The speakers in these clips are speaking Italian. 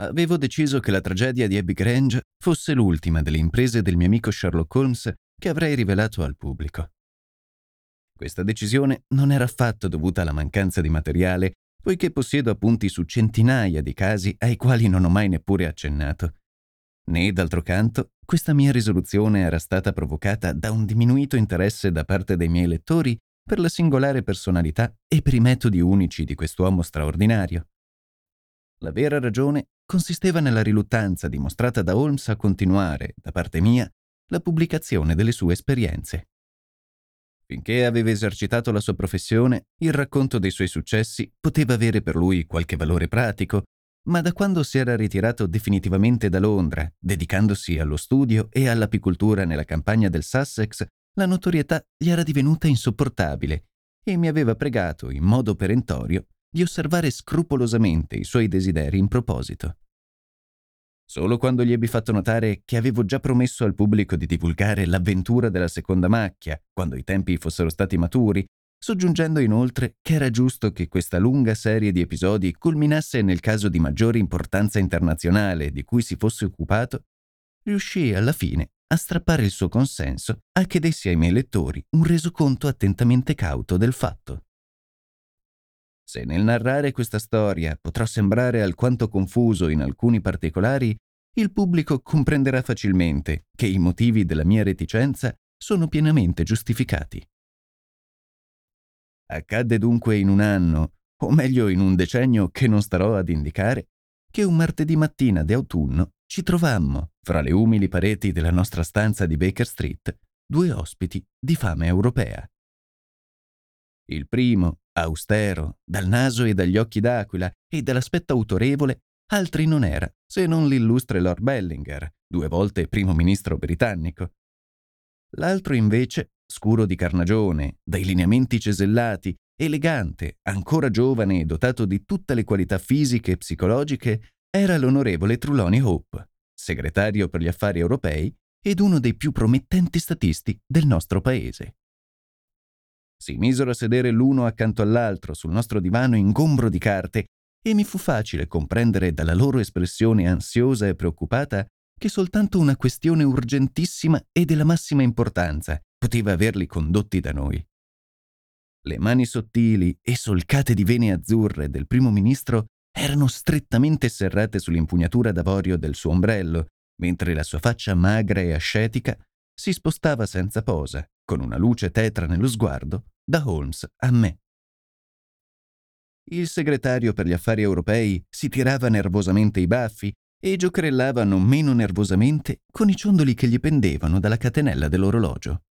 Avevo deciso che la tragedia di Abbey Grange fosse l'ultima delle imprese del mio amico Sherlock Holmes che avrei rivelato al pubblico. Questa decisione non era affatto dovuta alla mancanza di materiale, poiché possiedo appunti su centinaia di casi ai quali non ho mai neppure accennato. Né, d'altro canto, questa mia risoluzione era stata provocata da un diminuito interesse da parte dei miei lettori per la singolare personalità e per i metodi unici di quest'uomo straordinario. La vera ragione consisteva nella riluttanza dimostrata da Holmes a continuare, da parte mia, la pubblicazione delle sue esperienze. Finché aveva esercitato la sua professione, il racconto dei suoi successi poteva avere per lui qualche valore pratico, ma da quando si era ritirato definitivamente da Londra, dedicandosi allo studio e all'apicoltura nella campagna del Sussex, la notorietà gli era divenuta insopportabile e mi aveva pregato in modo perentorio di osservare scrupolosamente i suoi desideri in proposito. Solo quando gli ebbi fatto notare che avevo già promesso al pubblico di divulgare l'avventura della seconda macchia, quando i tempi fossero stati maturi, soggiungendo inoltre che era giusto che questa lunga serie di episodi culminasse nel caso di maggiore importanza internazionale di cui si fosse occupato, riuscii alla fine a strappare il suo consenso a che dessi ai miei lettori un resoconto attentamente cauto del fatto. Se nel narrare questa storia potrò sembrare alquanto confuso in alcuni particolari, il pubblico comprenderà facilmente che i motivi della mia reticenza sono pienamente giustificati. Accadde dunque in un anno, o meglio in un decennio che non starò ad indicare, che un martedì mattina d'autunno ci trovammo, fra le umili pareti della nostra stanza di Baker Street, due ospiti di fame europea. Il primo, austero, dal naso e dagli occhi d'aquila e dall'aspetto autorevole, altri non era, se non l'illustre Lord Bellinger, due volte primo ministro britannico. L'altro invece, scuro di carnagione, dai lineamenti cesellati, elegante, ancora giovane e dotato di tutte le qualità fisiche e psicologiche, era l'onorevole Truloni Hope, segretario per gli affari europei ed uno dei più promettenti statisti del nostro paese. Si misero a sedere l'uno accanto all'altro sul nostro divano ingombro di carte e mi fu facile comprendere dalla loro espressione ansiosa e preoccupata che soltanto una questione urgentissima e della massima importanza poteva averli condotti da noi. Le mani sottili e solcate di vene azzurre del primo ministro erano strettamente serrate sull'impugnatura d'avorio del suo ombrello, mentre la sua faccia magra e ascetica si spostava senza posa, con una luce tetra nello sguardo, da Holmes a me. Il segretario per gli affari europei si tirava nervosamente i baffi e giocherellava non meno nervosamente con i ciondoli che gli pendevano dalla catenella dell'orologio.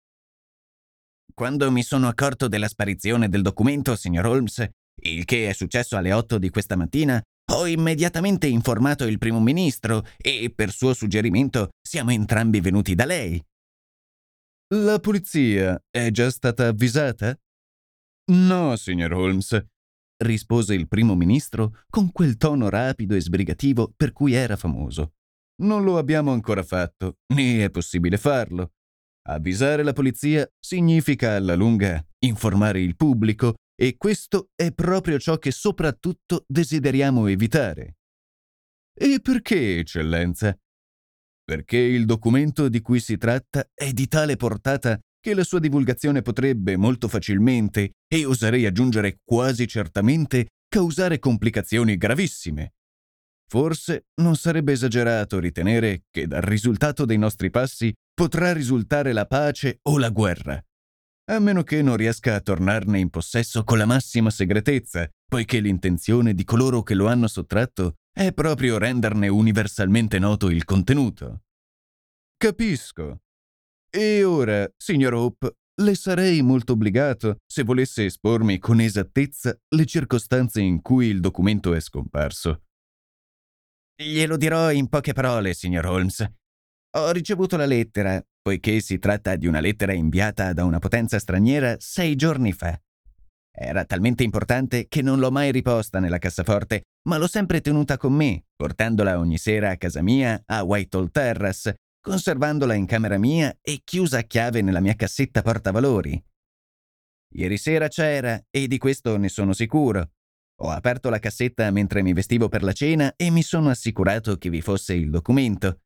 Quando mi sono accorto della sparizione del documento, signor Holmes, il che è successo alle otto di questa mattina, ho immediatamente informato il primo ministro e, per suo suggerimento, siamo entrambi venuti da lei. La polizia è già stata avvisata? No, signor Holmes, rispose il primo ministro con quel tono rapido e sbrigativo per cui era famoso. Non lo abbiamo ancora fatto, né è possibile farlo. Avvisare la polizia significa alla lunga informare il pubblico e questo è proprio ciò che soprattutto desideriamo evitare. E perché, eccellenza? Perché il documento di cui si tratta è di tale portata che la sua divulgazione potrebbe molto facilmente, e oserei aggiungere quasi certamente, causare complicazioni gravissime. Forse non sarebbe esagerato ritenere che dal risultato dei nostri passi potrà risultare la pace o la guerra, a meno che non riesca a tornarne in possesso con la massima segretezza, poiché l'intenzione di coloro che lo hanno sottratto è proprio renderne universalmente noto il contenuto. Capisco. E ora, signor Hope, le sarei molto obbligato se volesse espormi con esattezza le circostanze in cui il documento è scomparso. Glielo dirò in poche parole, signor Holmes. Ho ricevuto la lettera, poiché si tratta di una lettera inviata da una potenza straniera sei giorni fa. Era talmente importante che non l'ho mai riposta nella cassaforte, ma l'ho sempre tenuta con me, portandola ogni sera a casa mia a Whitehall Terrace, conservandola in camera mia e chiusa a chiave nella mia cassetta portavalori. Ieri sera c'era, e di questo ne sono sicuro. Ho aperto la cassetta mentre mi vestivo per la cena e mi sono assicurato che vi fosse il documento,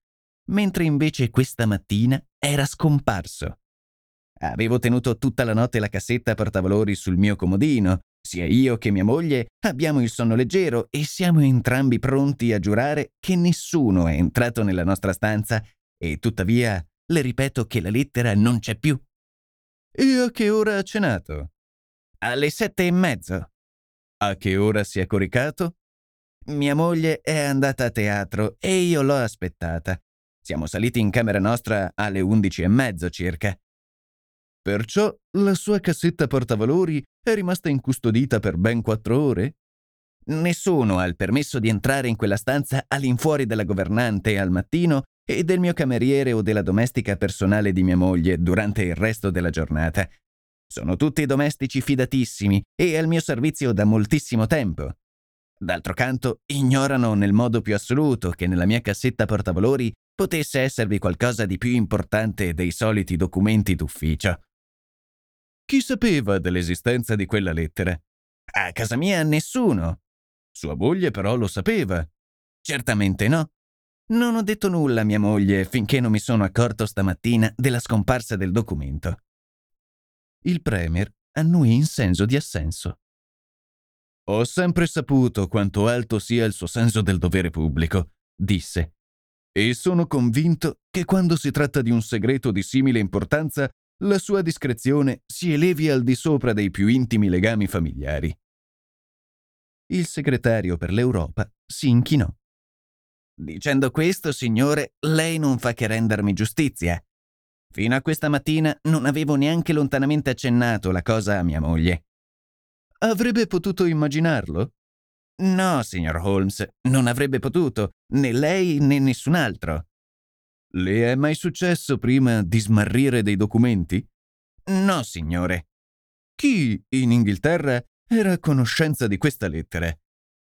mentre invece questa mattina era scomparso. Avevo tenuto tutta la notte la cassetta portavalori sul mio comodino. Sia io che mia moglie abbiamo il sonno leggero e siamo entrambi pronti a giurare che nessuno è entrato nella nostra stanza e tuttavia le ripeto che la lettera non c'è più. E a che ora ha cenato? Alle sette e mezzo. A che ora si è coricato? Mia moglie è andata a teatro e io l'ho aspettata. Siamo saliti in camera nostra alle undici e mezzo circa. Perciò la sua cassetta portavalori è rimasta incustodita per ben quattro ore? Nessuno ha il permesso di entrare in quella stanza all'infuori della governante al mattino e del mio cameriere o della domestica personale di mia moglie durante il resto della giornata. Sono tutti domestici fidatissimi e al mio servizio da moltissimo tempo. D'altro canto, ignorano nel modo più assoluto che nella mia cassetta portavalori potesse esservi qualcosa di più importante dei soliti documenti d'ufficio. Chi sapeva dell'esistenza di quella lettera? A casa mia nessuno. Sua moglie però lo sapeva. Certamente no. Non ho detto nulla a mia moglie finché non mi sono accorto stamattina della scomparsa del documento. Il Premier annuì in senso di assenso. Ho sempre saputo quanto alto sia il suo senso del dovere pubblico, disse, e sono convinto che quando si tratta di un segreto di simile importanza, la sua discrezione si elevi al di sopra dei più intimi legami familiari. Il segretario per l'Europa si inchinò. Dicendo questo, signore, lei non fa che rendermi giustizia. Fino a questa mattina non avevo neanche lontanamente accennato la cosa a mia moglie. Avrebbe potuto immaginarlo? No, signor Holmes, non avrebbe potuto, né lei né nessun altro. Le è mai successo prima di smarrire dei documenti? No, signore. Chi in Inghilterra era a conoscenza di questa lettera?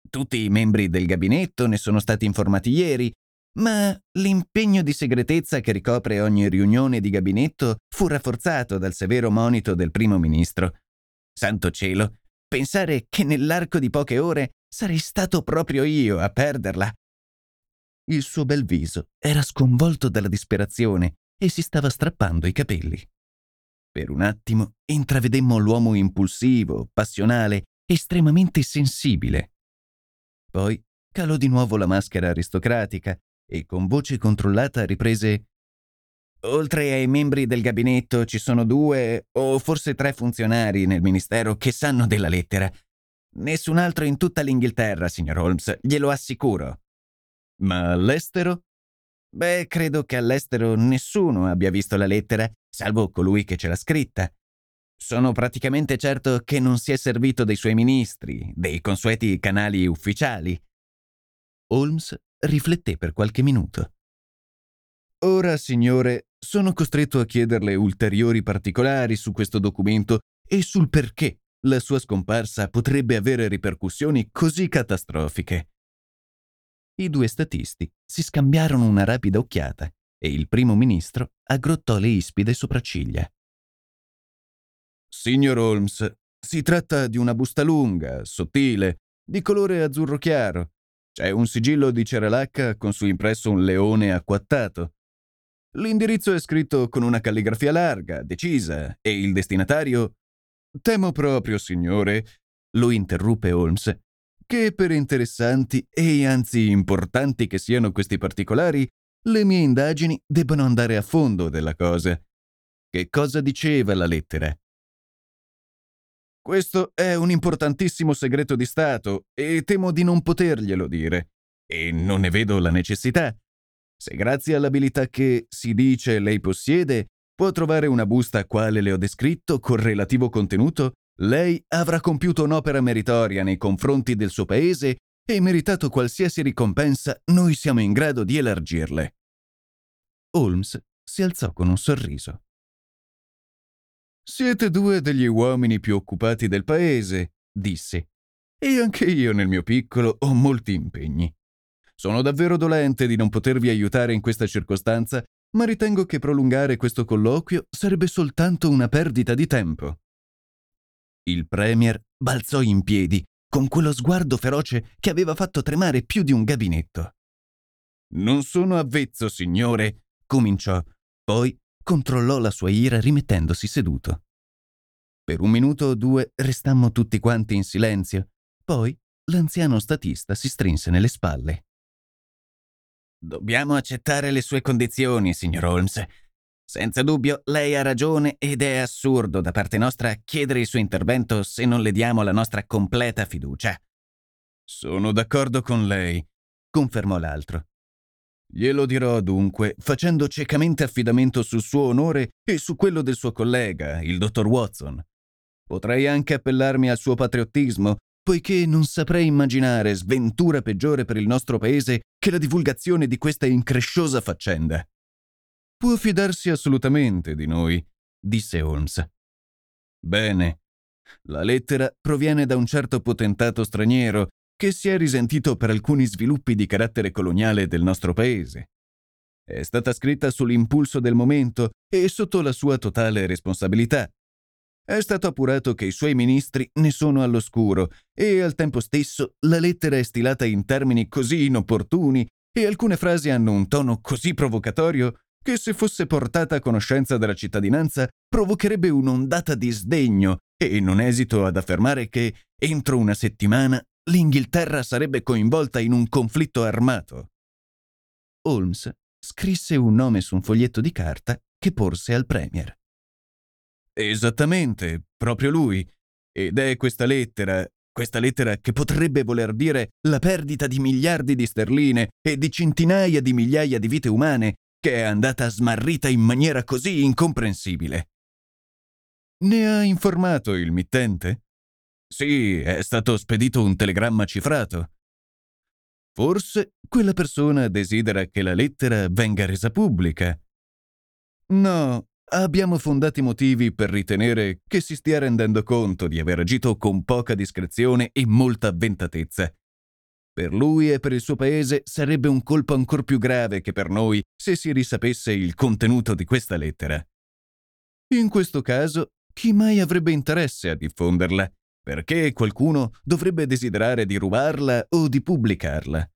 Tutti i membri del gabinetto ne sono stati informati ieri, ma l'impegno di segretezza che ricopre ogni riunione di gabinetto fu rafforzato dal severo monito del primo ministro. Santo cielo, pensare che nell'arco di poche ore sarei stato proprio io a perderla. Il suo bel viso era sconvolto dalla disperazione e si stava strappando i capelli. Per un attimo intravedemmo l'uomo impulsivo, passionale, estremamente sensibile. Poi calò di nuovo la maschera aristocratica e con voce controllata riprese Oltre ai membri del gabinetto ci sono due o forse tre funzionari nel ministero che sanno della lettera. Nessun altro in tutta l'Inghilterra, signor Holmes, glielo assicuro. Ma all'estero? Beh, credo che all'estero nessuno abbia visto la lettera, salvo colui che ce l'ha scritta. Sono praticamente certo che non si è servito dei suoi ministri, dei consueti canali ufficiali. Holmes rifletté per qualche minuto. Ora, signore, sono costretto a chiederle ulteriori particolari su questo documento e sul perché la sua scomparsa potrebbe avere ripercussioni così catastrofiche. I due statisti si scambiarono una rapida occhiata e il primo ministro aggrottò le ispide sopracciglia. Signor Holmes, si tratta di una busta lunga, sottile, di colore azzurro chiaro. C'è un sigillo di ceralacca con su impresso un leone acquattato. L'indirizzo è scritto con una calligrafia larga, decisa, e il destinatario... Temo proprio, signore, lo interruppe Holmes, che per interessanti e anzi importanti che siano questi particolari, le mie indagini debbano andare a fondo della cosa. Che cosa diceva la lettera? Questo è un importantissimo segreto di Stato e temo di non poterglielo dire. E non ne vedo la necessità. Se grazie all'abilità che, si dice, lei possiede, può trovare una busta quale le ho descritto con relativo contenuto, lei avrà compiuto un'opera meritoria nei confronti del suo paese e meritato qualsiasi ricompensa noi siamo in grado di elargirle. Holmes si alzò con un sorriso. Siete due degli uomini più occupati del paese, disse, e anche io nel mio piccolo ho molti impegni. Sono davvero dolente di non potervi aiutare in questa circostanza, ma ritengo che prolungare questo colloquio sarebbe soltanto una perdita di tempo. Il Premier balzò in piedi, con quello sguardo feroce che aveva fatto tremare più di un gabinetto. Non sono avvezzo, signore, cominciò, poi controllò la sua ira rimettendosi seduto. Per un minuto o due restammo tutti quanti in silenzio, poi l'anziano statista si strinse nelle spalle. Dobbiamo accettare le sue condizioni, signor Holmes. Senza dubbio, lei ha ragione ed è assurdo da parte nostra chiedere il suo intervento se non le diamo la nostra completa fiducia. Sono d'accordo con lei, confermò l'altro. Glielo dirò dunque, facendo ciecamente affidamento sul suo onore e su quello del suo collega, il dottor Watson. Potrei anche appellarmi al suo patriottismo, poiché non saprei immaginare sventura peggiore per il nostro paese che la divulgazione di questa incresciosa faccenda. Può fidarsi assolutamente di noi, disse Holmes. Bene. La lettera proviene da un certo potentato straniero che si è risentito per alcuni sviluppi di carattere coloniale del nostro paese. È stata scritta sull'impulso del momento e sotto la sua totale responsabilità. È stato appurato che i suoi ministri ne sono all'oscuro e al tempo stesso la lettera è stilata in termini così inopportuni e alcune frasi hanno un tono così provocatorio che se fosse portata a conoscenza della cittadinanza provocherebbe un'ondata di sdegno e non esito ad affermare che entro una settimana l'Inghilterra sarebbe coinvolta in un conflitto armato. Holmes scrisse un nome su un foglietto di carta che porse al Premier. Esattamente, proprio lui. Ed è questa lettera, questa lettera che potrebbe voler dire la perdita di miliardi di sterline e di centinaia di migliaia di vite umane, che è andata smarrita in maniera così incomprensibile. Ne ha informato il mittente? Sì, è stato spedito un telegramma cifrato. Forse quella persona desidera che la lettera venga resa pubblica. No, abbiamo fondati motivi per ritenere che si stia rendendo conto di aver agito con poca discrezione e molta avventatezza. Per lui e per il suo paese sarebbe un colpo ancor più grave che per noi se si risapesse il contenuto di questa lettera. In questo caso, chi mai avrebbe interesse a diffonderla? Perché qualcuno dovrebbe desiderare di rubarla o di pubblicarla?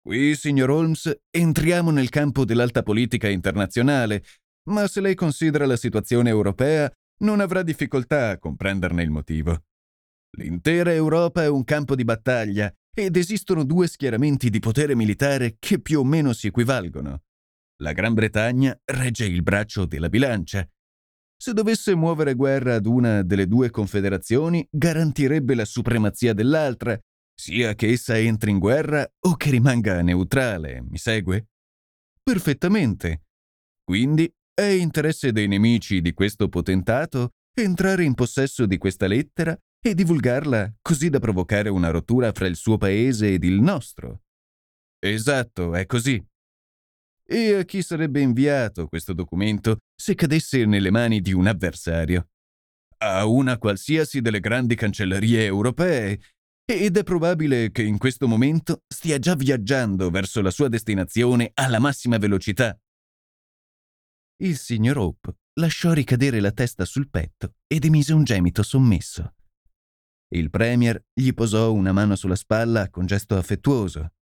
Qui, signor Holmes, entriamo nel campo dell'alta politica internazionale, ma se lei considera la situazione europea, non avrà difficoltà a comprenderne il motivo. L'intera Europa è un campo di battaglia ed esistono due schieramenti di potere militare che più o meno si equivalgono. La Gran Bretagna regge il braccio della bilancia se dovesse muovere guerra ad una delle due confederazioni, garantirebbe la supremazia dell'altra, sia che essa entri in guerra o che rimanga neutrale, mi segue? Perfettamente. Quindi è interesse dei nemici di questo potentato entrare in possesso di questa lettera e divulgarla così da provocare una rottura fra il suo paese ed il nostro. Esatto, è così. E a chi sarebbe inviato questo documento se cadesse nelle mani di un avversario? A una qualsiasi delle grandi cancellerie europee, ed è probabile che in questo momento stia già viaggiando verso la sua destinazione alla massima velocità. Il signor Hope lasciò ricadere la testa sul petto ed emise un gemito sommesso. Il Premier gli posò una mano sulla spalla con gesto affettuoso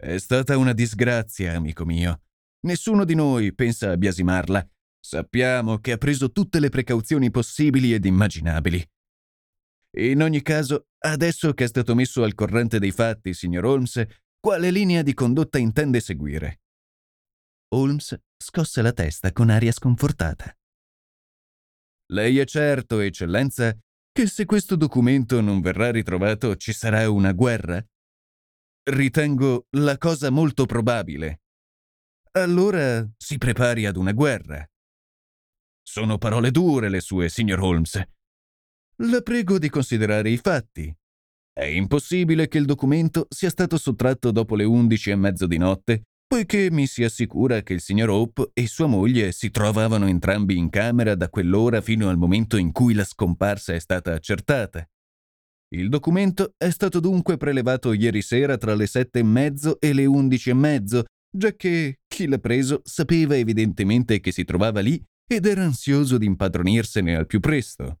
è stata una disgrazia, amico mio. Nessuno di noi pensa a biasimarla. Sappiamo che ha preso tutte le precauzioni possibili ed immaginabili. In ogni caso, adesso che è stato messo al corrente dei fatti, signor Holmes, quale linea di condotta intende seguire? Holmes scosse la testa con aria sconfortata. Lei è certo, eccellenza, che se questo documento non verrà ritrovato ci sarà una guerra? Ritengo la cosa molto probabile. Allora si prepari ad una guerra. Sono parole dure le sue, signor Holmes. La prego di considerare i fatti. È impossibile che il documento sia stato sottratto dopo le undici e mezzo di notte poiché mi si assicura che il signor Hope e sua moglie si trovavano entrambi in camera da quell'ora fino al momento in cui la scomparsa è stata accertata. Il documento è stato dunque prelevato ieri sera tra le sette e mezzo e le undici e mezzo, giacché chi l'ha preso sapeva evidentemente che si trovava lì ed era ansioso di impadronirsene al più presto.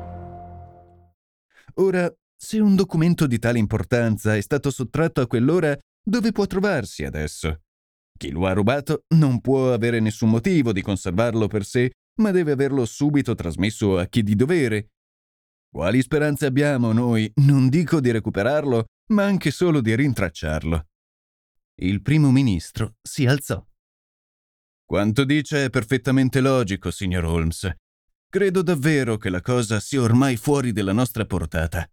Ora, se un documento di tale importanza è stato sottratto a quell'ora, dove può trovarsi adesso? Chi lo ha rubato non può avere nessun motivo di conservarlo per sé, ma deve averlo subito trasmesso a chi di dovere. Quali speranze abbiamo noi, non dico di recuperarlo, ma anche solo di rintracciarlo? Il primo ministro si alzò. Quanto dice è perfettamente logico, signor Holmes. Credo davvero che la cosa sia ormai fuori della nostra portata.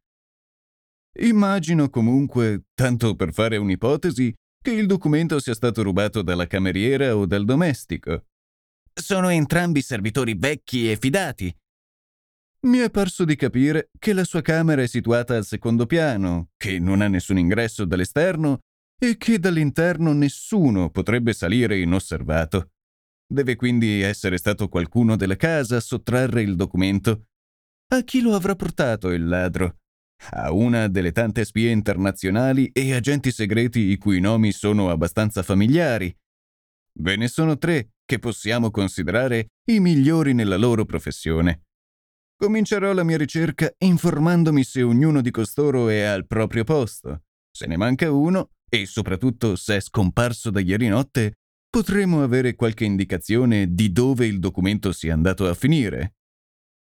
Immagino comunque, tanto per fare un'ipotesi, che il documento sia stato rubato dalla cameriera o dal domestico. Sono entrambi servitori vecchi e fidati. Mi è parso di capire che la sua camera è situata al secondo piano, che non ha nessun ingresso dall'esterno e che dall'interno nessuno potrebbe salire inosservato. Deve quindi essere stato qualcuno della casa a sottrarre il documento. A chi lo avrà portato il ladro? A una delle tante spie internazionali e agenti segreti i cui nomi sono abbastanza familiari. Ve ne sono tre che possiamo considerare i migliori nella loro professione. Comincerò la mia ricerca informandomi se ognuno di costoro è al proprio posto. Se ne manca uno, e soprattutto se è scomparso da ieri notte, potremo avere qualche indicazione di dove il documento sia andato a finire.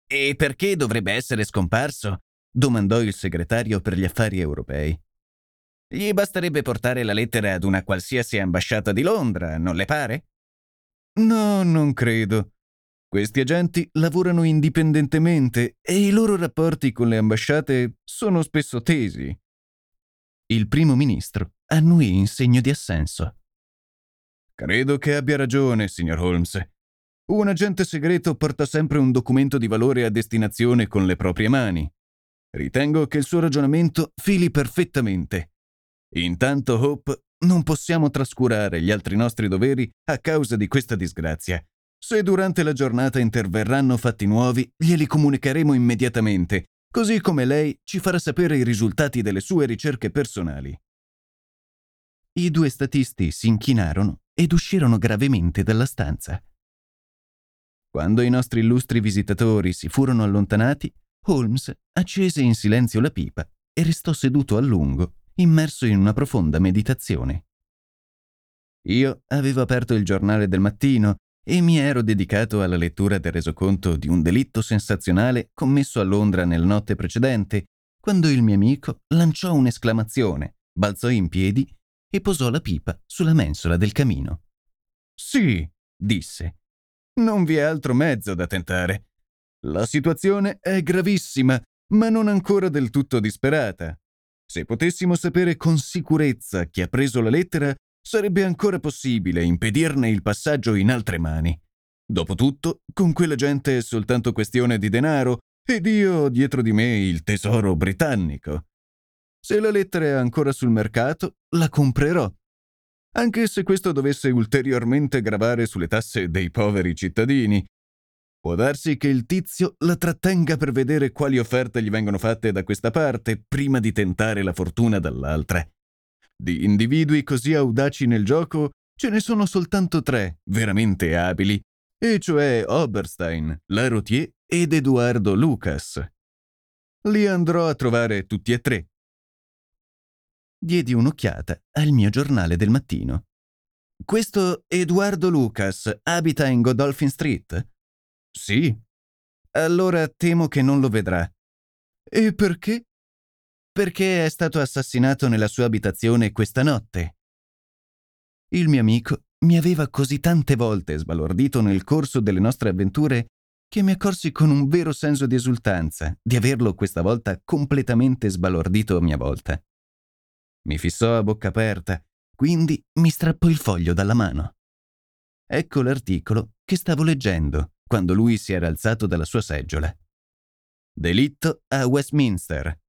E perché dovrebbe essere scomparso? domandò il segretario per gli affari europei. Gli basterebbe portare la lettera ad una qualsiasi ambasciata di Londra, non le pare? No, non credo. Questi agenti lavorano indipendentemente e i loro rapporti con le ambasciate sono spesso tesi. Il primo ministro annuì in segno di assenso. Credo che abbia ragione, signor Holmes. Un agente segreto porta sempre un documento di valore a destinazione con le proprie mani. Ritengo che il suo ragionamento fili perfettamente. Intanto, Hope, non possiamo trascurare gli altri nostri doveri a causa di questa disgrazia. Se durante la giornata interverranno fatti nuovi, glieli comunicheremo immediatamente, così come lei ci farà sapere i risultati delle sue ricerche personali. I due statisti si inchinarono ed uscirono gravemente dalla stanza. Quando i nostri illustri visitatori si furono allontanati, Holmes accese in silenzio la pipa e restò seduto a lungo, immerso in una profonda meditazione. Io avevo aperto il giornale del mattino e mi ero dedicato alla lettura del resoconto di un delitto sensazionale commesso a Londra nella notte precedente, quando il mio amico lanciò un'esclamazione, balzò in piedi e posò la pipa sulla mensola del camino. Sì, disse. Non vi è altro mezzo da tentare. La situazione è gravissima, ma non ancora del tutto disperata. Se potessimo sapere con sicurezza chi ha preso la lettera, sarebbe ancora possibile impedirne il passaggio in altre mani. Dopotutto, con quella gente è soltanto questione di denaro ed io ho dietro di me il tesoro britannico. Se la lettera è ancora sul mercato, la comprerò. Anche se questo dovesse ulteriormente gravare sulle tasse dei poveri cittadini, Può darsi che il tizio la trattenga per vedere quali offerte gli vengono fatte da questa parte prima di tentare la fortuna dall'altra. Di individui così audaci nel gioco ce ne sono soltanto tre veramente abili, e cioè Oberstein, Larotier ed Edoardo Lucas. Li andrò a trovare tutti e tre. Diedi un'occhiata al mio giornale del mattino. Questo Edoardo Lucas abita in Godolphin Street? Sì. Allora temo che non lo vedrà. E perché? Perché è stato assassinato nella sua abitazione questa notte. Il mio amico mi aveva così tante volte sbalordito nel corso delle nostre avventure che mi accorsi con un vero senso di esultanza di averlo questa volta completamente sbalordito a mia volta. Mi fissò a bocca aperta, quindi mi strappò il foglio dalla mano. Ecco l'articolo che stavo leggendo quando lui si era alzato dalla sua seggiola. Delitto a Westminster.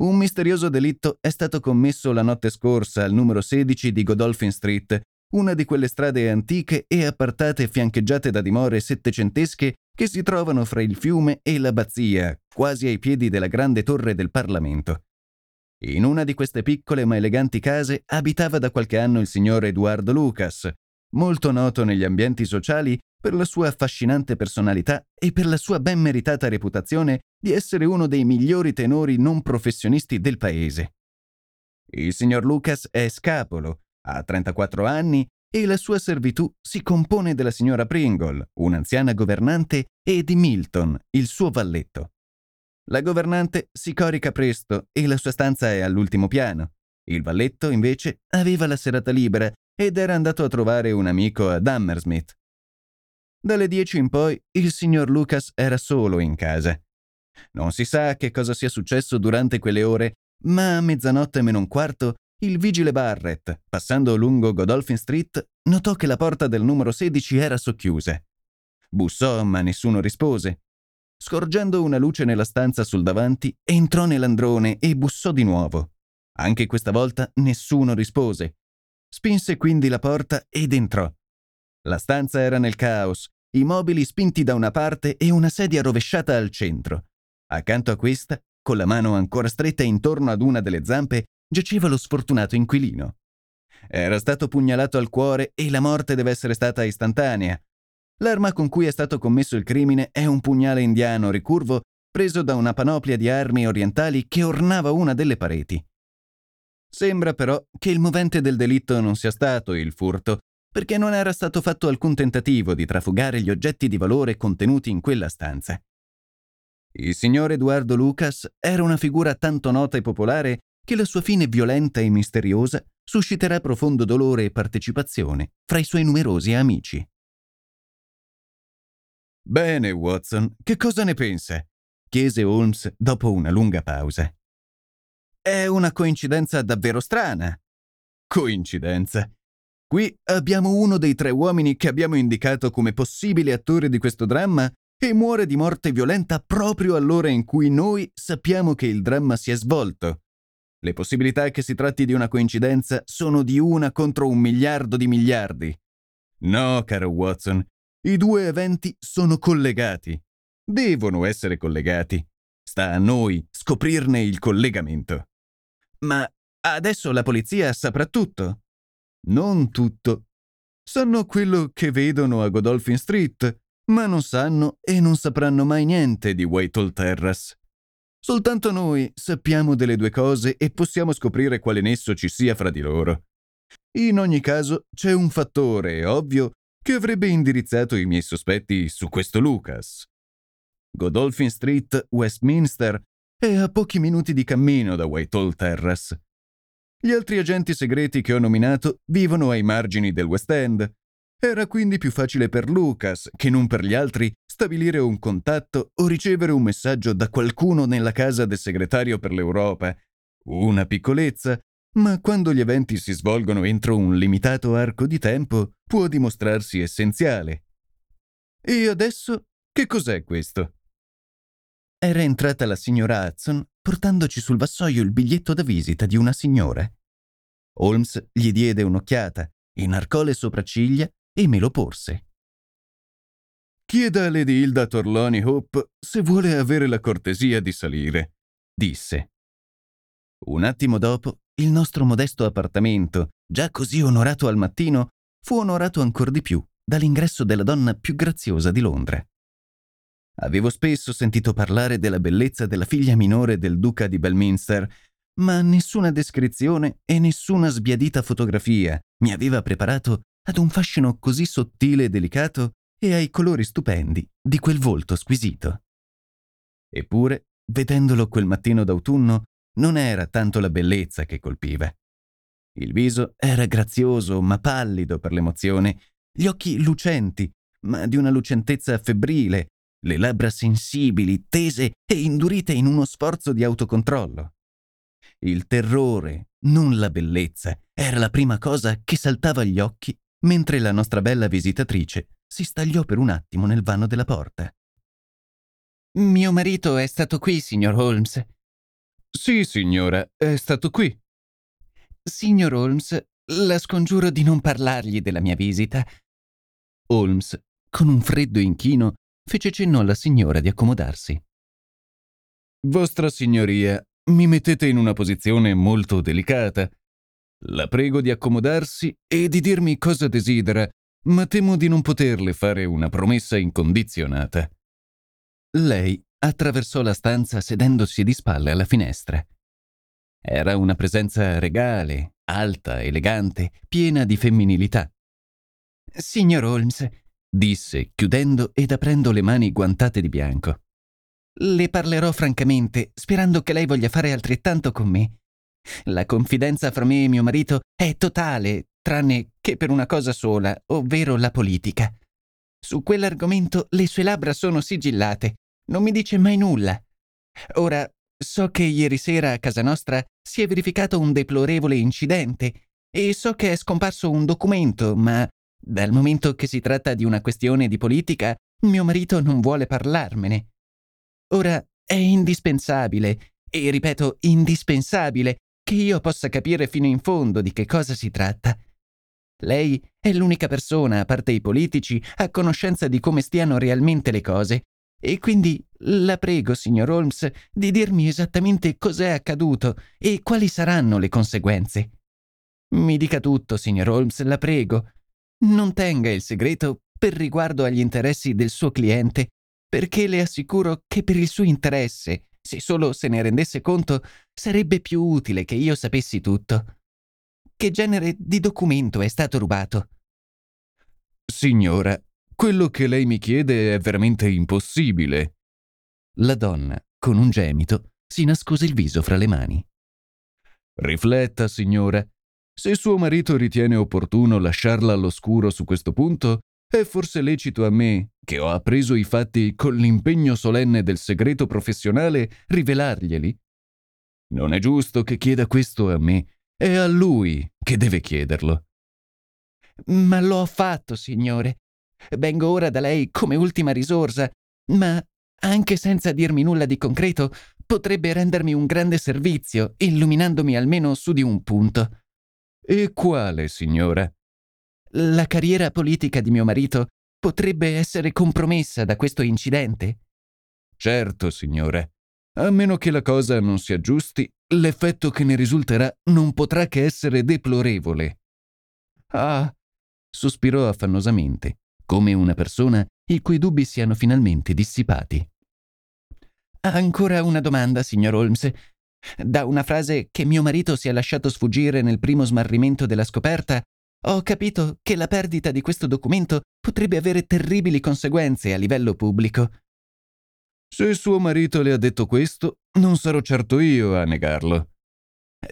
Un misterioso delitto è stato commesso la notte scorsa al numero 16 di Godolphin Street, una di quelle strade antiche e appartate fiancheggiate da dimore settecentesche che si trovano fra il fiume e l'abbazia, quasi ai piedi della grande torre del Parlamento. In una di queste piccole ma eleganti case abitava da qualche anno il signor Edoardo Lucas, molto noto negli ambienti sociali per la sua affascinante personalità e per la sua ben meritata reputazione di essere uno dei migliori tenori non professionisti del paese. Il signor Lucas è scapolo, ha 34 anni e la sua servitù si compone della signora Pringle, un'anziana governante, e di Milton, il suo valletto. La governante si corica presto e la sua stanza è all'ultimo piano. Il valletto, invece, aveva la serata libera ed era andato a trovare un amico ad Hammersmith. Dalle dieci in poi il signor Lucas era solo in casa. Non si sa che cosa sia successo durante quelle ore, ma a mezzanotte meno un quarto il vigile Barrett, passando lungo Godolphin Street, notò che la porta del numero 16 era socchiusa. Bussò, ma nessuno rispose. Scorgendo una luce nella stanza sul davanti, entrò nell'androne e bussò di nuovo. Anche questa volta nessuno rispose. Spinse quindi la porta ed entrò. La stanza era nel caos, i mobili spinti da una parte e una sedia rovesciata al centro. Accanto a questa, con la mano ancora stretta intorno ad una delle zampe, giaceva lo sfortunato inquilino. Era stato pugnalato al cuore e la morte deve essere stata istantanea. L'arma con cui è stato commesso il crimine è un pugnale indiano ricurvo preso da una panoplia di armi orientali che ornava una delle pareti. Sembra però che il movente del delitto non sia stato il furto, perché non era stato fatto alcun tentativo di trafugare gli oggetti di valore contenuti in quella stanza. Il signor Edoardo Lucas era una figura tanto nota e popolare che la sua fine violenta e misteriosa susciterà profondo dolore e partecipazione fra i suoi numerosi amici. Bene, Watson, che cosa ne pensa? chiese Holmes dopo una lunga pausa. È una coincidenza davvero strana. Coincidenza? Qui abbiamo uno dei tre uomini che abbiamo indicato come possibile attore di questo dramma e muore di morte violenta proprio all'ora in cui noi sappiamo che il dramma si è svolto. Le possibilità che si tratti di una coincidenza sono di una contro un miliardo di miliardi. No, caro Watson, i due eventi sono collegati. Devono essere collegati. Sta a noi scoprirne il collegamento. Ma adesso la polizia saprà tutto. Non tutto. Sanno quello che vedono a Godolphin Street, ma non sanno e non sapranno mai niente di Whitehall Terrace. Soltanto noi sappiamo delle due cose e possiamo scoprire quale nesso ci sia fra di loro. In ogni caso, c'è un fattore, ovvio, che avrebbe indirizzato i miei sospetti su questo Lucas. Godolphin Street, Westminster, è a pochi minuti di cammino da Whitehall Terrace. Gli altri agenti segreti che ho nominato vivono ai margini del West End. Era quindi più facile per Lucas che non per gli altri stabilire un contatto o ricevere un messaggio da qualcuno nella casa del segretario per l'Europa. Una piccolezza, ma quando gli eventi si svolgono entro un limitato arco di tempo può dimostrarsi essenziale. E adesso che cos'è questo? Era entrata la signora Hudson portandoci sul vassoio il biglietto da visita di una signora. Holmes gli diede un'occhiata, inarcò le sopracciglia e me lo porse. Chieda a Lady Hilda Torloni Hope se vuole avere la cortesia di salire, disse. Un attimo dopo, il nostro modesto appartamento, già così onorato al mattino, fu onorato ancor di più dall'ingresso della donna più graziosa di Londra. Avevo spesso sentito parlare della bellezza della figlia minore del duca di Belminster, ma nessuna descrizione e nessuna sbiadita fotografia mi aveva preparato ad un fascino così sottile e delicato e ai colori stupendi di quel volto squisito. Eppure, vedendolo quel mattino d'autunno, non era tanto la bellezza che colpiva. Il viso era grazioso ma pallido per l'emozione, gli occhi lucenti, ma di una lucentezza febbrile, le labbra sensibili, tese e indurite in uno sforzo di autocontrollo. Il terrore, non la bellezza, era la prima cosa che saltava agli occhi mentre la nostra bella visitatrice si stagliò per un attimo nel vano della porta. Mio marito è stato qui, signor Holmes. Sì, signora, è stato qui. Signor Holmes, la scongiuro di non parlargli della mia visita. Holmes, con un freddo inchino, fece cenno alla signora di accomodarsi. Vostra signoria, mi mettete in una posizione molto delicata. La prego di accomodarsi e di dirmi cosa desidera, ma temo di non poterle fare una promessa incondizionata. Lei attraversò la stanza sedendosi di spalle alla finestra. Era una presenza regale, alta, elegante, piena di femminilità. Signor Holmes, disse, chiudendo ed aprendo le mani guantate di bianco. Le parlerò francamente, sperando che lei voglia fare altrettanto con me. La confidenza fra me e mio marito è totale, tranne che per una cosa sola, ovvero la politica. Su quell'argomento le sue labbra sono sigillate, non mi dice mai nulla. Ora, so che ieri sera a casa nostra si è verificato un deplorevole incidente e so che è scomparso un documento, ma dal momento che si tratta di una questione di politica, mio marito non vuole parlarmene. Ora è indispensabile, e ripeto indispensabile, che io possa capire fino in fondo di che cosa si tratta. Lei è l'unica persona, a parte i politici, a conoscenza di come stiano realmente le cose, e quindi la prego, signor Holmes, di dirmi esattamente cos'è accaduto e quali saranno le conseguenze. Mi dica tutto, signor Holmes, la prego. Non tenga il segreto per riguardo agli interessi del suo cliente, perché le assicuro che per il suo interesse, se solo se ne rendesse conto, sarebbe più utile che io sapessi tutto. Che genere di documento è stato rubato? Signora, quello che lei mi chiede è veramente impossibile. La donna, con un gemito, si nascose il viso fra le mani. Rifletta, signora, se suo marito ritiene opportuno lasciarla all'oscuro su questo punto, è forse lecito a me, che ho appreso i fatti con l'impegno solenne del segreto professionale, rivelarglieli? Non è giusto che chieda questo a me, è a lui che deve chiederlo. Ma l'ho fatto, signore. Vengo ora da lei come ultima risorsa, ma anche senza dirmi nulla di concreto, potrebbe rendermi un grande servizio, illuminandomi almeno su di un punto. E quale, signora? La carriera politica di mio marito potrebbe essere compromessa da questo incidente? Certo, signora. A meno che la cosa non si aggiusti, l'effetto che ne risulterà non potrà che essere deplorevole. Ah, sospirò affannosamente, come una persona i cui dubbi siano finalmente dissipati. Ancora una domanda, signor Holmes. Da una frase che mio marito si è lasciato sfuggire nel primo smarrimento della scoperta, ho capito che la perdita di questo documento potrebbe avere terribili conseguenze a livello pubblico. Se suo marito le ha detto questo, non sarò certo io a negarlo.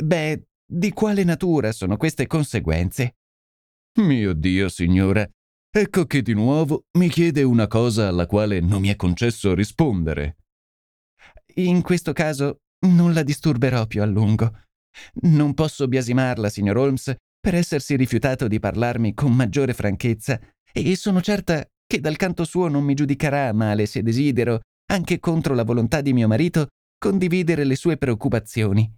Beh, di quale natura sono queste conseguenze? Mio Dio, signora, ecco che di nuovo mi chiede una cosa alla quale non mi è concesso rispondere. In questo caso non la disturberò più a lungo. Non posso biasimarla, signor Holmes, per essersi rifiutato di parlarmi con maggiore franchezza, e sono certa che dal canto suo non mi giudicherà male se desidero, anche contro la volontà di mio marito, condividere le sue preoccupazioni.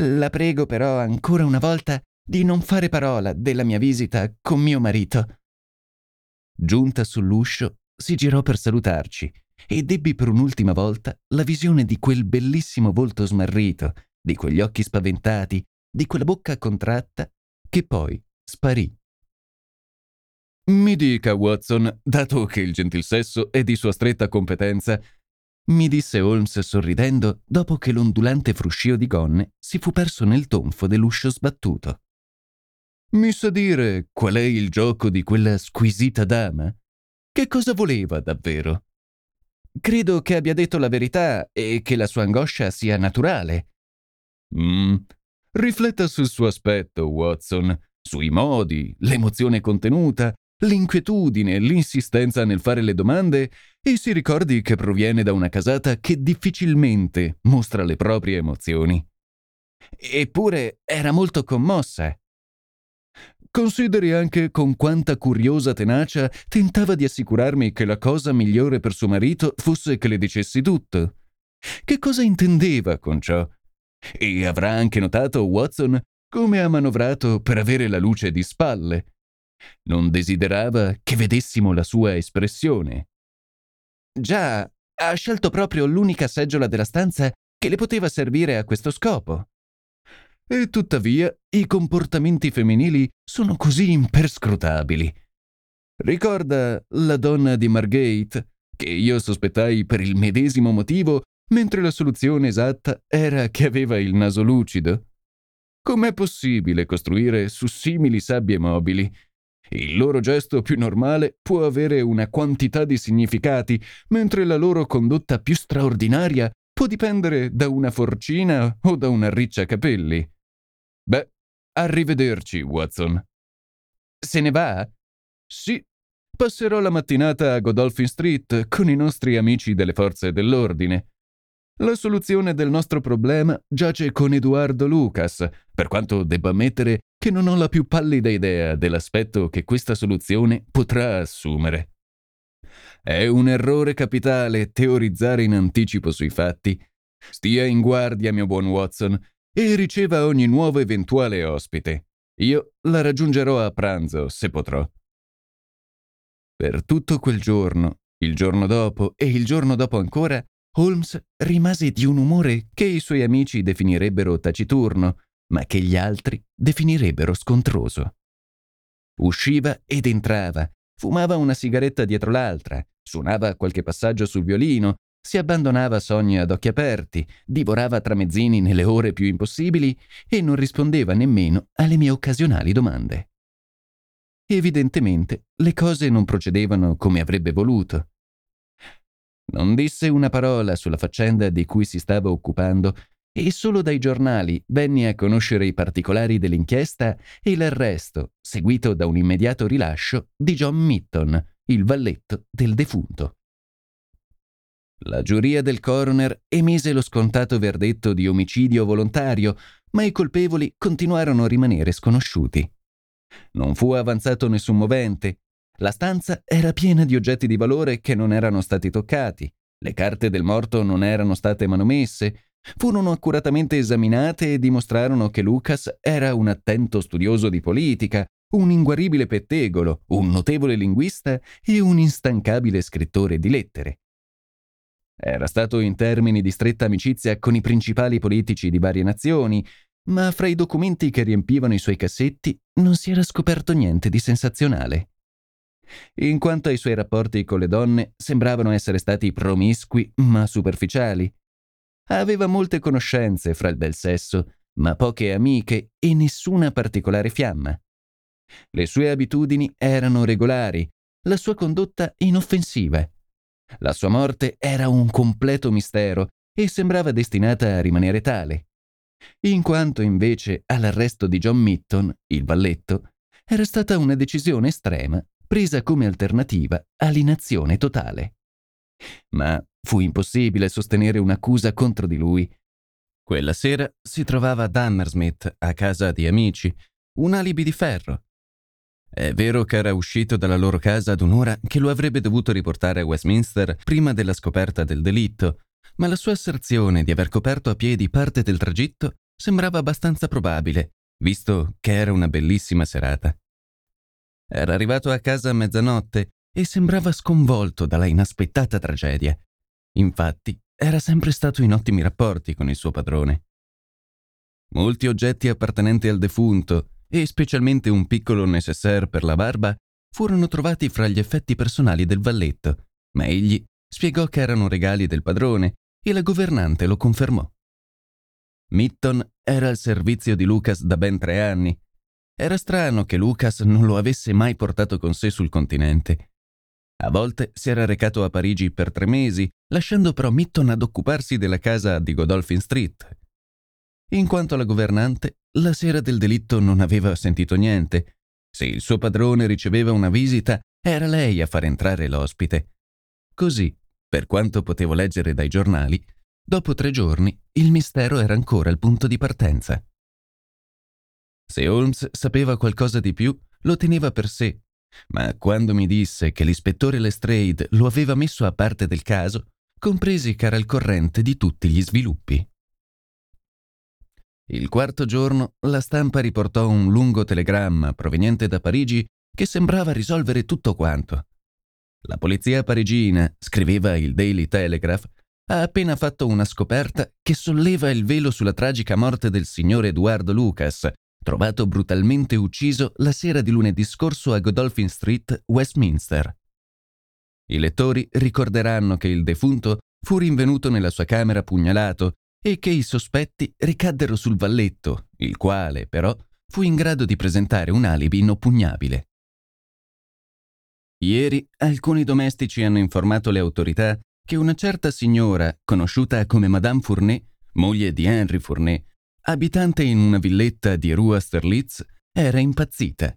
La prego però ancora una volta di non fare parola della mia visita con mio marito. Giunta sull'uscio, si girò per salutarci ed ebbi per un'ultima volta la visione di quel bellissimo volto smarrito, di quegli occhi spaventati, di quella bocca contratta, che poi sparì. Mi dica, Watson, dato che il gentil sesso è di sua stretta competenza, mi disse Holmes sorridendo dopo che l'ondulante fruscio di gonne si fu perso nel tonfo dell'uscio sbattuto. Mi sa dire qual è il gioco di quella squisita dama? Che cosa voleva davvero? Credo che abbia detto la verità e che la sua angoscia sia naturale. Mm. Rifletta sul suo aspetto, Watson, sui modi, l'emozione contenuta, l'inquietudine, l'insistenza nel fare le domande e si ricordi che proviene da una casata che difficilmente mostra le proprie emozioni. Eppure era molto commossa. Consideri anche con quanta curiosa tenacia tentava di assicurarmi che la cosa migliore per suo marito fosse che le dicessi tutto. Che cosa intendeva con ciò? E avrà anche notato, Watson, come ha manovrato per avere la luce di spalle. Non desiderava che vedessimo la sua espressione. Già, ha scelto proprio l'unica seggiola della stanza che le poteva servire a questo scopo. E tuttavia i comportamenti femminili sono così imperscrutabili. Ricorda la donna di Margate, che io sospettai per il medesimo motivo, mentre la soluzione esatta era che aveva il naso lucido? Com'è possibile costruire su simili sabbie mobili? Il loro gesto più normale può avere una quantità di significati, mentre la loro condotta più straordinaria può dipendere da una forcina o da una riccia capelli. Beh, arrivederci, Watson. Se ne va? Sì. Passerò la mattinata a Godolphin Street con i nostri amici delle forze dell'ordine. La soluzione del nostro problema giace con Edoardo Lucas, per quanto debba ammettere che non ho la più pallida idea dell'aspetto che questa soluzione potrà assumere. È un errore capitale teorizzare in anticipo sui fatti. Stia in guardia, mio buon Watson, e riceva ogni nuovo eventuale ospite. Io la raggiungerò a pranzo, se potrò. Per tutto quel giorno, il giorno dopo e il giorno dopo ancora, Holmes rimase di un umore che i suoi amici definirebbero taciturno, ma che gli altri definirebbero scontroso. Usciva ed entrava, fumava una sigaretta dietro l'altra, suonava qualche passaggio sul violino, si abbandonava a sogni ad occhi aperti, divorava tramezzini nelle ore più impossibili e non rispondeva nemmeno alle mie occasionali domande. Evidentemente le cose non procedevano come avrebbe voluto. Non disse una parola sulla faccenda di cui si stava occupando e solo dai giornali venni a conoscere i particolari dell'inchiesta e l'arresto, seguito da un immediato rilascio, di John Mitton, il valletto del defunto. La giuria del coroner emise lo scontato verdetto di omicidio volontario, ma i colpevoli continuarono a rimanere sconosciuti. Non fu avanzato nessun movente. La stanza era piena di oggetti di valore che non erano stati toccati. Le carte del morto non erano state manomesse. Furono accuratamente esaminate e dimostrarono che Lucas era un attento studioso di politica, un inguaribile pettegolo, un notevole linguista e un instancabile scrittore di lettere. Era stato in termini di stretta amicizia con i principali politici di varie nazioni, ma fra i documenti che riempivano i suoi cassetti non si era scoperto niente di sensazionale. In quanto ai suoi rapporti con le donne, sembravano essere stati promiscui ma superficiali. Aveva molte conoscenze fra il bel sesso, ma poche amiche e nessuna particolare fiamma. Le sue abitudini erano regolari, la sua condotta inoffensiva la sua morte era un completo mistero e sembrava destinata a rimanere tale. In quanto invece all'arresto di John Mitton, il valletto, era stata una decisione estrema presa come alternativa all'inazione totale. Ma fu impossibile sostenere un'accusa contro di lui. Quella sera si trovava ad Hammersmith, a casa di amici, un alibi di ferro. È vero che era uscito dalla loro casa ad un'ora che lo avrebbe dovuto riportare a Westminster prima della scoperta del delitto, ma la sua asserzione di aver coperto a piedi parte del tragitto sembrava abbastanza probabile, visto che era una bellissima serata. Era arrivato a casa a mezzanotte e sembrava sconvolto dalla inaspettata tragedia. Infatti, era sempre stato in ottimi rapporti con il suo padrone. Molti oggetti appartenenti al defunto, e specialmente un piccolo nécessaire per la barba, furono trovati fra gli effetti personali del valletto, ma egli spiegò che erano regali del padrone e la governante lo confermò. Mitton era al servizio di Lucas da ben tre anni. Era strano che Lucas non lo avesse mai portato con sé sul continente. A volte si era recato a Parigi per tre mesi, lasciando però Mitton ad occuparsi della casa di Godolphin Street. In quanto alla governante, la sera del delitto non aveva sentito niente. Se il suo padrone riceveva una visita, era lei a far entrare l'ospite. Così, per quanto potevo leggere dai giornali, dopo tre giorni il mistero era ancora al punto di partenza. Se Holmes sapeva qualcosa di più, lo teneva per sé ma quando mi disse che l'ispettore Lestrade lo aveva messo a parte del caso, compresi che era al corrente di tutti gli sviluppi. Il quarto giorno la stampa riportò un lungo telegramma proveniente da Parigi che sembrava risolvere tutto quanto. La polizia parigina, scriveva il Daily Telegraph, ha appena fatto una scoperta che solleva il velo sulla tragica morte del signor Edoardo Lucas, trovato brutalmente ucciso la sera di lunedì scorso a Godolphin Street, Westminster. I lettori ricorderanno che il defunto fu rinvenuto nella sua camera pugnalato e che i sospetti ricaddero sul valletto, il quale, però, fu in grado di presentare un alibi inoppugnabile. Ieri alcuni domestici hanno informato le autorità che una certa signora, conosciuta come Madame Fournet, moglie di Henry Fournet, abitante in una villetta di Rua Sterlitz, era impazzita.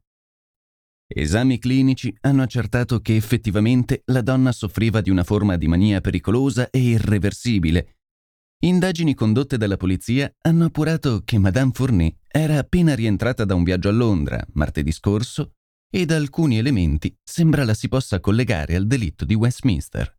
Esami clinici hanno accertato che effettivamente la donna soffriva di una forma di mania pericolosa e irreversibile. Indagini condotte dalla polizia hanno appurato che Madame Fournet era appena rientrata da un viaggio a Londra martedì scorso e da alcuni elementi sembra la si possa collegare al delitto di Westminster.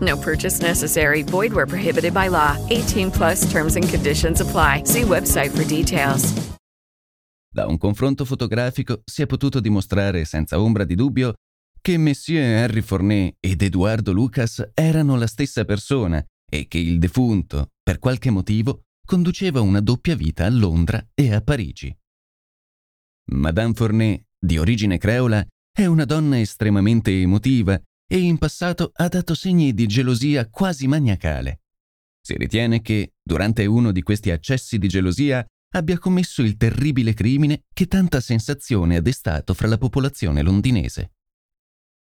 No purchase necessary. Void where prohibited by law. 18 plus terms and conditions apply. See website for details. Da un confronto fotografico si è potuto dimostrare senza ombra di dubbio che Monsieur Henry Fournet ed Eduardo Lucas erano la stessa persona e che il defunto, per qualche motivo, conduceva una doppia vita a Londra e a Parigi. Madame Fournet, di origine creola, è una donna estremamente emotiva e in passato ha dato segni di gelosia quasi maniacale. Si ritiene che, durante uno di questi accessi di gelosia, abbia commesso il terribile crimine che tanta sensazione ha destato fra la popolazione londinese.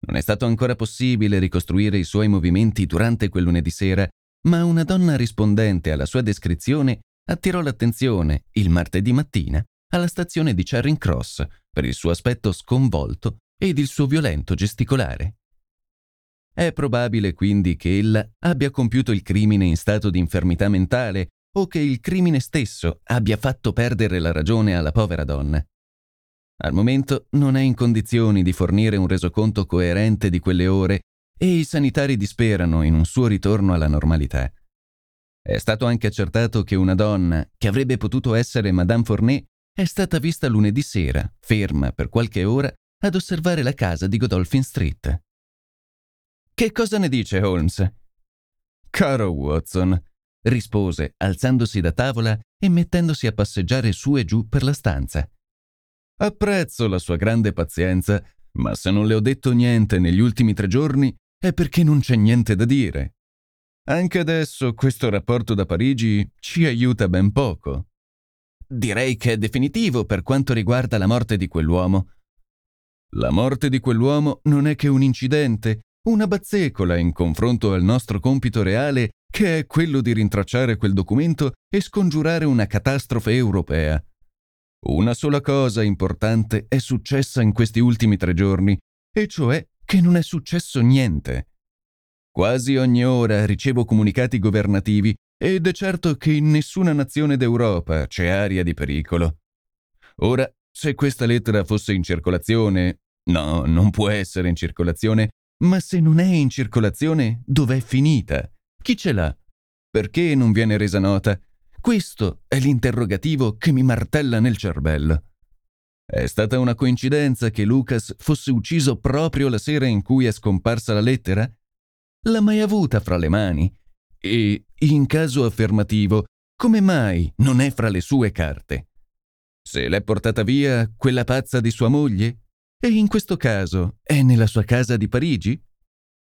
Non è stato ancora possibile ricostruire i suoi movimenti durante quel lunedì sera, ma una donna rispondente alla sua descrizione attirò l'attenzione, il martedì mattina, alla stazione di Charing Cross per il suo aspetto sconvolto ed il suo violento gesticolare. È probabile quindi che ella abbia compiuto il crimine in stato di infermità mentale o che il crimine stesso abbia fatto perdere la ragione alla povera donna. Al momento non è in condizioni di fornire un resoconto coerente di quelle ore e i sanitari disperano in un suo ritorno alla normalità. È stato anche accertato che una donna, che avrebbe potuto essere Madame Fournet, è stata vista lunedì sera, ferma per qualche ora, ad osservare la casa di Godolphin Street. Che cosa ne dice Holmes? Caro Watson, rispose, alzandosi da tavola e mettendosi a passeggiare su e giù per la stanza. Apprezzo la sua grande pazienza, ma se non le ho detto niente negli ultimi tre giorni è perché non c'è niente da dire. Anche adesso questo rapporto da Parigi ci aiuta ben poco. Direi che è definitivo per quanto riguarda la morte di quell'uomo. La morte di quell'uomo non è che un incidente, una bazzecola in confronto al nostro compito reale, che è quello di rintracciare quel documento e scongiurare una catastrofe europea. Una sola cosa importante è successa in questi ultimi tre giorni, e cioè che non è successo niente. Quasi ogni ora ricevo comunicati governativi ed è certo che in nessuna nazione d'Europa c'è aria di pericolo. Ora, se questa lettera fosse in circolazione, no, non può essere in circolazione, ma se non è in circolazione, dov'è finita? Chi ce l'ha? Perché non viene resa nota? Questo è l'interrogativo che mi martella nel cervello. È stata una coincidenza che Lucas fosse ucciso proprio la sera in cui è scomparsa la lettera? L'ha mai avuta fra le mani? E, in caso affermativo, come mai non è fra le sue carte? Se l'è portata via quella pazza di sua moglie? E in questo caso è nella sua casa di Parigi?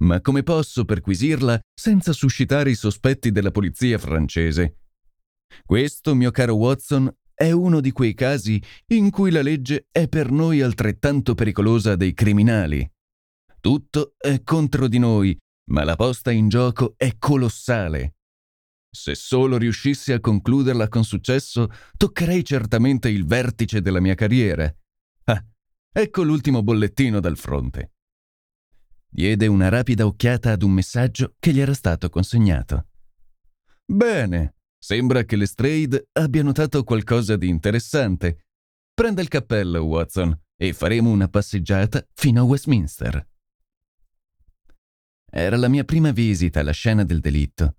Ma come posso perquisirla senza suscitare i sospetti della polizia francese? Questo, mio caro Watson, è uno di quei casi in cui la legge è per noi altrettanto pericolosa dei criminali. Tutto è contro di noi, ma la posta in gioco è colossale. Se solo riuscissi a concluderla con successo, toccherei certamente il vertice della mia carriera. Ecco l'ultimo bollettino dal fronte. Diede una rapida occhiata ad un messaggio che gli era stato consegnato. Bene, sembra che Lestrade abbia notato qualcosa di interessante. Prenda il cappello, Watson, e faremo una passeggiata fino a Westminster. Era la mia prima visita alla scena del delitto.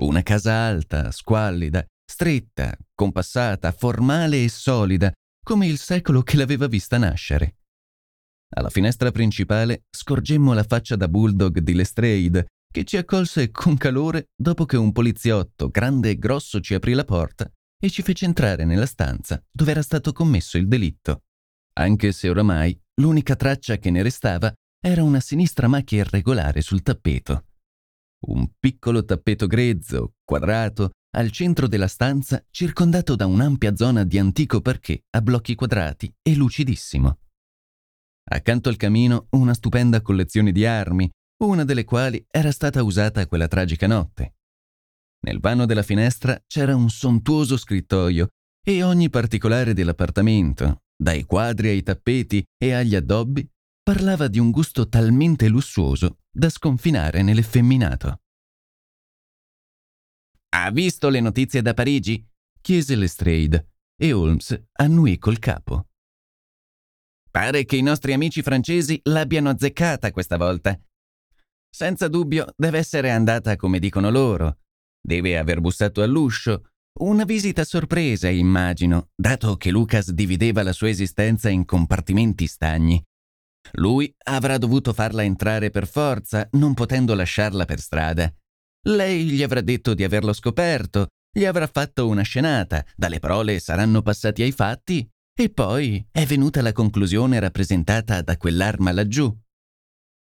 Una casa alta, squallida, stretta, compassata, formale e solida, come il secolo che l'aveva vista nascere. Alla finestra principale scorgemmo la faccia da bulldog di Lestrade, che ci accolse con calore dopo che un poliziotto grande e grosso ci aprì la porta e ci fece entrare nella stanza dove era stato commesso il delitto, anche se oramai l'unica traccia che ne restava era una sinistra macchia irregolare sul tappeto. Un piccolo tappeto grezzo, quadrato, al centro della stanza, circondato da un'ampia zona di antico parquet a blocchi quadrati e lucidissimo. Accanto al camino una stupenda collezione di armi, una delle quali era stata usata quella tragica notte. Nel vano della finestra c'era un sontuoso scrittoio e ogni particolare dell'appartamento, dai quadri ai tappeti e agli addobbi, parlava di un gusto talmente lussuoso da sconfinare nell'effeminato. Ha visto le notizie da Parigi? chiese Lestrade e Holmes annuì col capo. Pare che i nostri amici francesi l'abbiano azzeccata questa volta. Senza dubbio deve essere andata come dicono loro. Deve aver bussato all'uscio. Una visita sorpresa, immagino, dato che Lucas divideva la sua esistenza in compartimenti stagni. Lui avrà dovuto farla entrare per forza, non potendo lasciarla per strada. Lei gli avrà detto di averlo scoperto, gli avrà fatto una scenata, dalle parole saranno passati ai fatti e poi è venuta la conclusione rappresentata da quell'arma laggiù.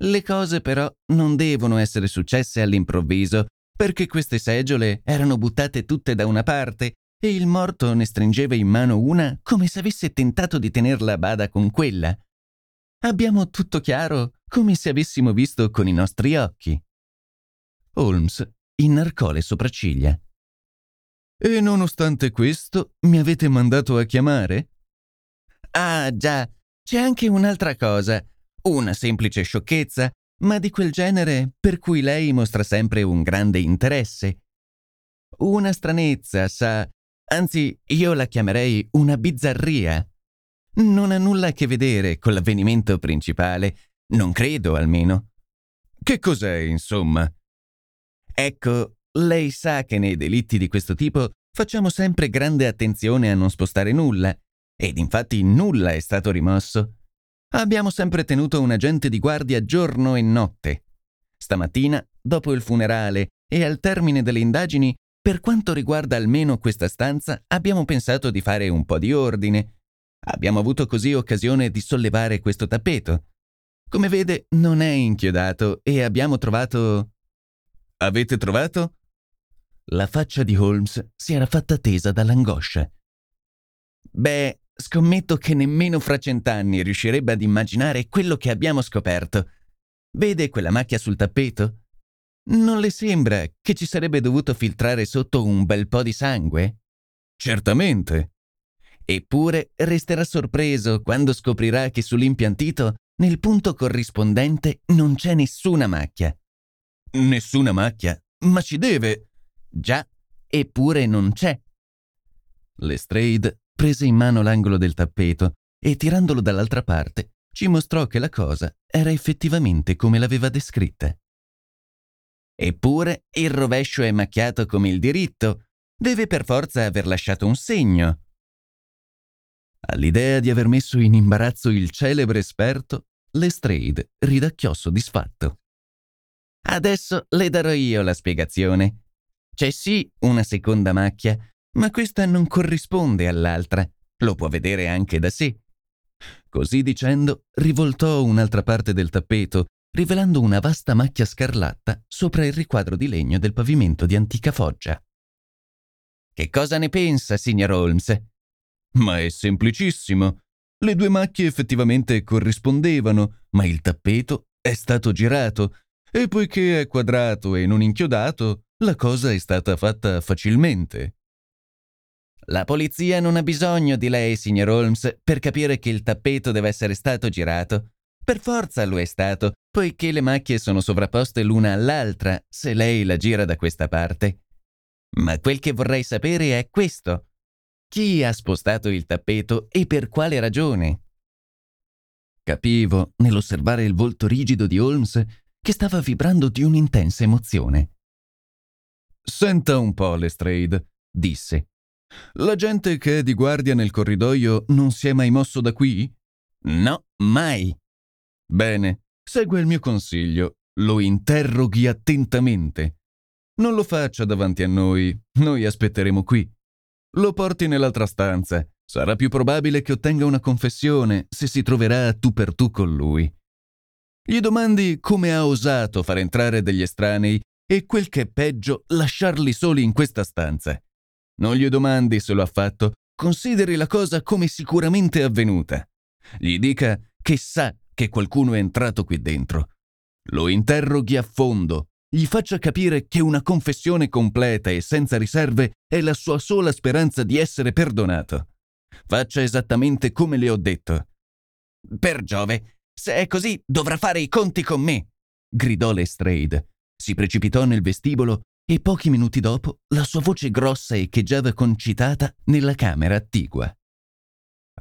Le cose però non devono essere successe all'improvviso, perché queste seggiole erano buttate tutte da una parte e il morto ne stringeva in mano una come se avesse tentato di tenerla a bada con quella. Abbiamo tutto chiaro come se avessimo visto con i nostri occhi. Holmes inarcò le sopracciglia. E nonostante questo mi avete mandato a chiamare? Ah, già, c'è anche un'altra cosa, una semplice sciocchezza, ma di quel genere per cui lei mostra sempre un grande interesse. Una stranezza, sa, anzi io la chiamerei una bizzarria. Non ha nulla a che vedere con l'avvenimento principale, non credo almeno. Che cos'è, insomma? Ecco, lei sa che nei delitti di questo tipo facciamo sempre grande attenzione a non spostare nulla, ed infatti nulla è stato rimosso. Abbiamo sempre tenuto un agente di guardia giorno e notte. Stamattina, dopo il funerale e al termine delle indagini, per quanto riguarda almeno questa stanza, abbiamo pensato di fare un po' di ordine. Abbiamo avuto così occasione di sollevare questo tappeto. Come vede, non è inchiodato e abbiamo trovato... Avete trovato? La faccia di Holmes si era fatta tesa dall'angoscia. Beh, scommetto che nemmeno fra cent'anni riuscirebbe ad immaginare quello che abbiamo scoperto. Vede quella macchia sul tappeto? Non le sembra che ci sarebbe dovuto filtrare sotto un bel po' di sangue? Certamente. Eppure resterà sorpreso quando scoprirà che sull'impiantito, nel punto corrispondente, non c'è nessuna macchia. Nessuna macchia? Ma ci deve. Già, eppure non c'è. Lestrade prese in mano l'angolo del tappeto e tirandolo dall'altra parte ci mostrò che la cosa era effettivamente come l'aveva descritta. Eppure il rovescio è macchiato come il diritto, deve per forza aver lasciato un segno. All'idea di aver messo in imbarazzo il celebre esperto, Lestrade ridacchiò soddisfatto. Adesso le darò io la spiegazione. C'è sì una seconda macchia, ma questa non corrisponde all'altra. Lo può vedere anche da sé. Così dicendo, rivoltò un'altra parte del tappeto, rivelando una vasta macchia scarlatta sopra il riquadro di legno del pavimento di antica foggia. Che cosa ne pensa, signor Holmes? Ma è semplicissimo. Le due macchie effettivamente corrispondevano, ma il tappeto è stato girato, e poiché è quadrato e non inchiodato, la cosa è stata fatta facilmente. La polizia non ha bisogno di lei, signor Holmes, per capire che il tappeto deve essere stato girato. Per forza lo è stato, poiché le macchie sono sovrapposte l'una all'altra se lei la gira da questa parte. Ma quel che vorrei sapere è questo. Chi ha spostato il tappeto e per quale ragione? Capivo, nell'osservare il volto rigido di Holmes, che stava vibrando di un'intensa emozione. Senta un po', Lestrade, disse. La gente che è di guardia nel corridoio non si è mai mosso da qui? No, mai. Bene, segua il mio consiglio. Lo interroghi attentamente. Non lo faccia davanti a noi, noi aspetteremo qui. Lo porti nell'altra stanza. Sarà più probabile che ottenga una confessione se si troverà tu per tu con lui. Gli domandi come ha osato far entrare degli estranei e quel che è peggio, lasciarli soli in questa stanza. Non gli domandi se lo ha fatto, consideri la cosa come sicuramente avvenuta. Gli dica che sa che qualcuno è entrato qui dentro. Lo interroghi a fondo, gli faccia capire che una confessione completa e senza riserve è la sua sola speranza di essere perdonato. Faccia esattamente come le ho detto. Per Giove, se è così dovrà fare i conti con me, gridò Lestrade, si precipitò nel vestibolo e pochi minuti dopo la sua voce grossa echeggiava concitata nella camera attigua.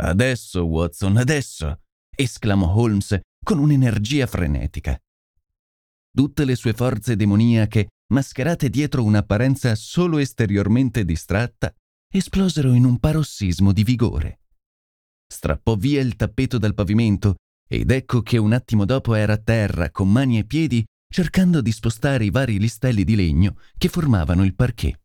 Adesso, Watson, adesso! esclamò Holmes con un'energia frenetica. Tutte le sue forze demoniache, mascherate dietro un'apparenza solo esteriormente distratta, esplosero in un parossismo di vigore. Strappò via il tappeto dal pavimento ed ecco che un attimo dopo era a terra con mani e piedi cercando di spostare i vari listelli di legno che formavano il parquet.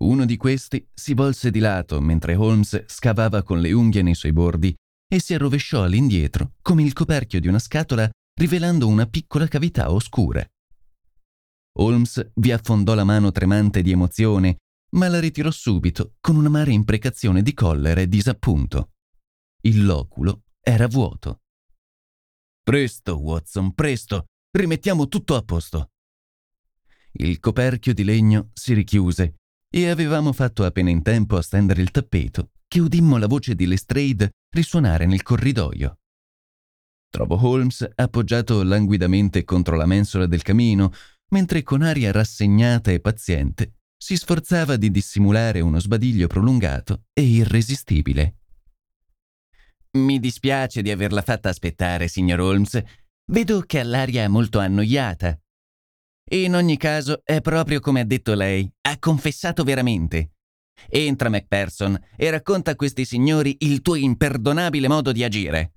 Uno di questi si volse di lato mentre Holmes scavava con le unghie nei suoi bordi e si arrovesciò all'indietro come il coperchio di una scatola rivelando una piccola cavità oscura. Holmes vi affondò la mano tremante di emozione, ma la ritirò subito con un'amara imprecazione di collera e disappunto. Il loculo era vuoto. Presto, Watson, presto, rimettiamo tutto a posto. Il coperchio di legno si richiuse e avevamo fatto appena in tempo a stendere il tappeto che udimmo la voce di Lestrade risuonare nel corridoio. Trovo Holmes appoggiato languidamente contro la mensola del camino, mentre con aria rassegnata e paziente si sforzava di dissimulare uno sbadiglio prolungato e irresistibile. Mi dispiace di averla fatta aspettare, signor Holmes, Vedo che ha l'aria molto annoiata. In ogni caso, è proprio come ha detto lei, ha confessato veramente. Entra, Macpherson, e racconta a questi signori il tuo imperdonabile modo di agire.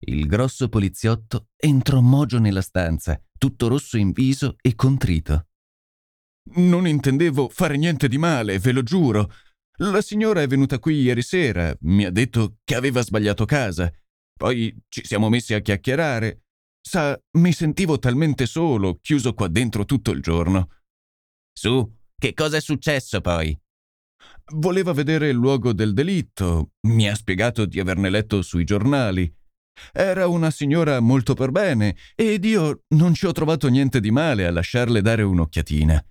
Il grosso poliziotto entrò mogio nella stanza, tutto rosso in viso e contrito. Non intendevo fare niente di male, ve lo giuro. La signora è venuta qui ieri sera, mi ha detto che aveva sbagliato casa. Poi ci siamo messi a chiacchierare. Sa, mi sentivo talmente solo, chiuso qua dentro tutto il giorno. Su, che cosa è successo poi? Voleva vedere il luogo del delitto. Mi ha spiegato di averne letto sui giornali. Era una signora molto per bene ed io non ci ho trovato niente di male a lasciarle dare un'occhiatina.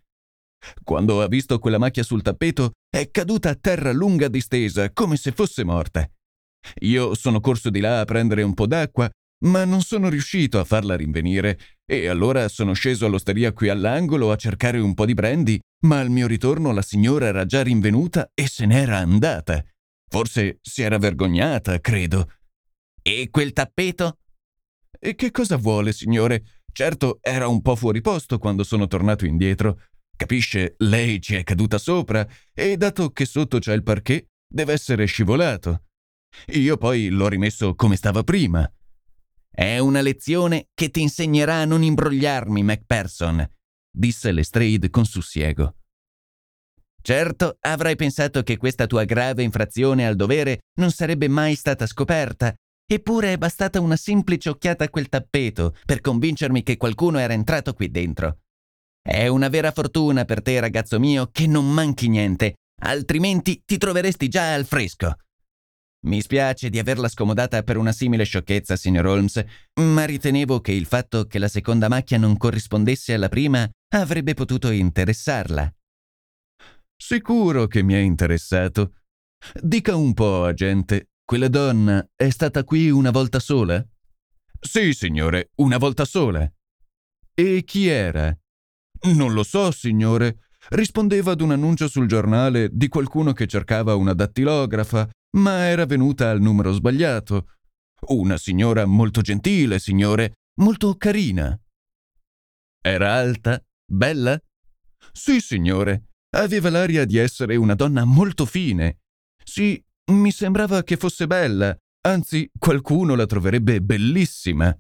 Quando ha visto quella macchia sul tappeto, è caduta a terra lunga distesa, come se fosse morta. Io sono corso di là a prendere un po' d'acqua, ma non sono riuscito a farla rinvenire, e allora sono sceso all'osteria qui all'angolo a cercare un po' di brandy, ma al mio ritorno la signora era già rinvenuta e se n'era andata. Forse si era vergognata, credo. E quel tappeto? E che cosa vuole, signore? Certo, era un po' fuori posto quando sono tornato indietro. Capisce, lei ci è caduta sopra e dato che sotto c'è il parquet, deve essere scivolato. Io poi l'ho rimesso come stava prima. È una lezione che ti insegnerà a non imbrogliarmi, Macpherson, disse Lestrade con sussiego. Certo, avrai pensato che questa tua grave infrazione al dovere non sarebbe mai stata scoperta, eppure è bastata una semplice occhiata a quel tappeto per convincermi che qualcuno era entrato qui dentro. È una vera fortuna per te, ragazzo mio, che non manchi niente, altrimenti ti troveresti già al fresco. Mi spiace di averla scomodata per una simile sciocchezza, signor Holmes, ma ritenevo che il fatto che la seconda macchia non corrispondesse alla prima avrebbe potuto interessarla. Sicuro che mi è interessato. Dica un po', agente, quella donna è stata qui una volta sola? Sì, signore, una volta sola. E chi era? Non lo so, signore. Rispondeva ad un annuncio sul giornale di qualcuno che cercava una dattilografa, ma era venuta al numero sbagliato. Una signora molto gentile, signore, molto carina. Era alta? Bella? Sì, signore. Aveva l'aria di essere una donna molto fine. Sì, mi sembrava che fosse bella, anzi qualcuno la troverebbe bellissima.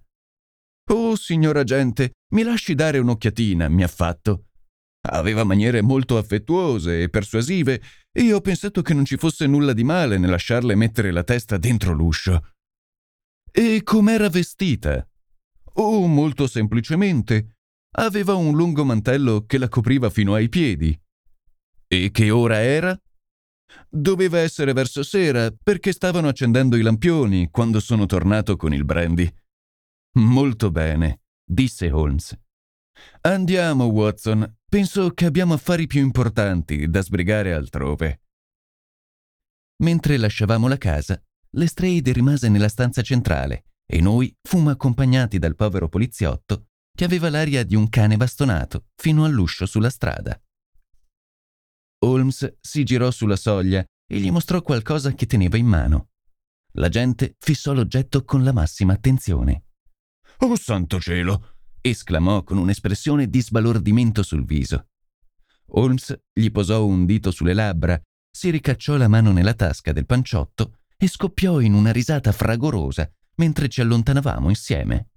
Oh, signor agente, mi lasci dare un'occhiatina, mi ha fatto. Aveva maniere molto affettuose e persuasive e ho pensato che non ci fosse nulla di male nel lasciarle mettere la testa dentro l'uscio. E com'era vestita? Oh, molto semplicemente. Aveva un lungo mantello che la copriva fino ai piedi. E che ora era? Doveva essere verso sera perché stavano accendendo i lampioni quando sono tornato con il brandy. Molto bene, disse Holmes. Andiamo, Watson. Penso che abbiamo affari più importanti da sbrigare altrove. Mentre lasciavamo la casa, Lestrade rimase nella stanza centrale e noi fummo accompagnati dal povero poliziotto che aveva l'aria di un cane bastonato fino all'uscio sulla strada. Holmes si girò sulla soglia e gli mostrò qualcosa che teneva in mano. La gente fissò l'oggetto con la massima attenzione. Oh santo cielo! esclamò con un'espressione di sbalordimento sul viso. Holmes gli posò un dito sulle labbra, si ricacciò la mano nella tasca del panciotto e scoppiò in una risata fragorosa mentre ci allontanavamo insieme.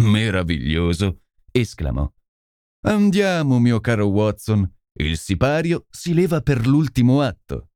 Meraviglioso! esclamò. Andiamo, mio caro Watson. Il sipario si leva per l'ultimo atto.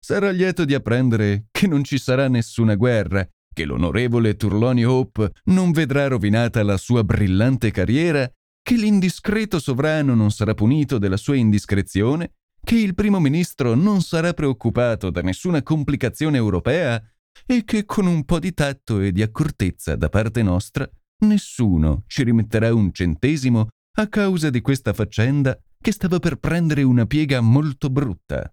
Sarà lieto di apprendere che non ci sarà nessuna guerra che l'onorevole Turloni Hope non vedrà rovinata la sua brillante carriera, che l'indiscreto sovrano non sarà punito della sua indiscrezione, che il primo ministro non sarà preoccupato da nessuna complicazione europea e che con un po' di tatto e di accortezza da parte nostra nessuno ci rimetterà un centesimo a causa di questa faccenda che stava per prendere una piega molto brutta.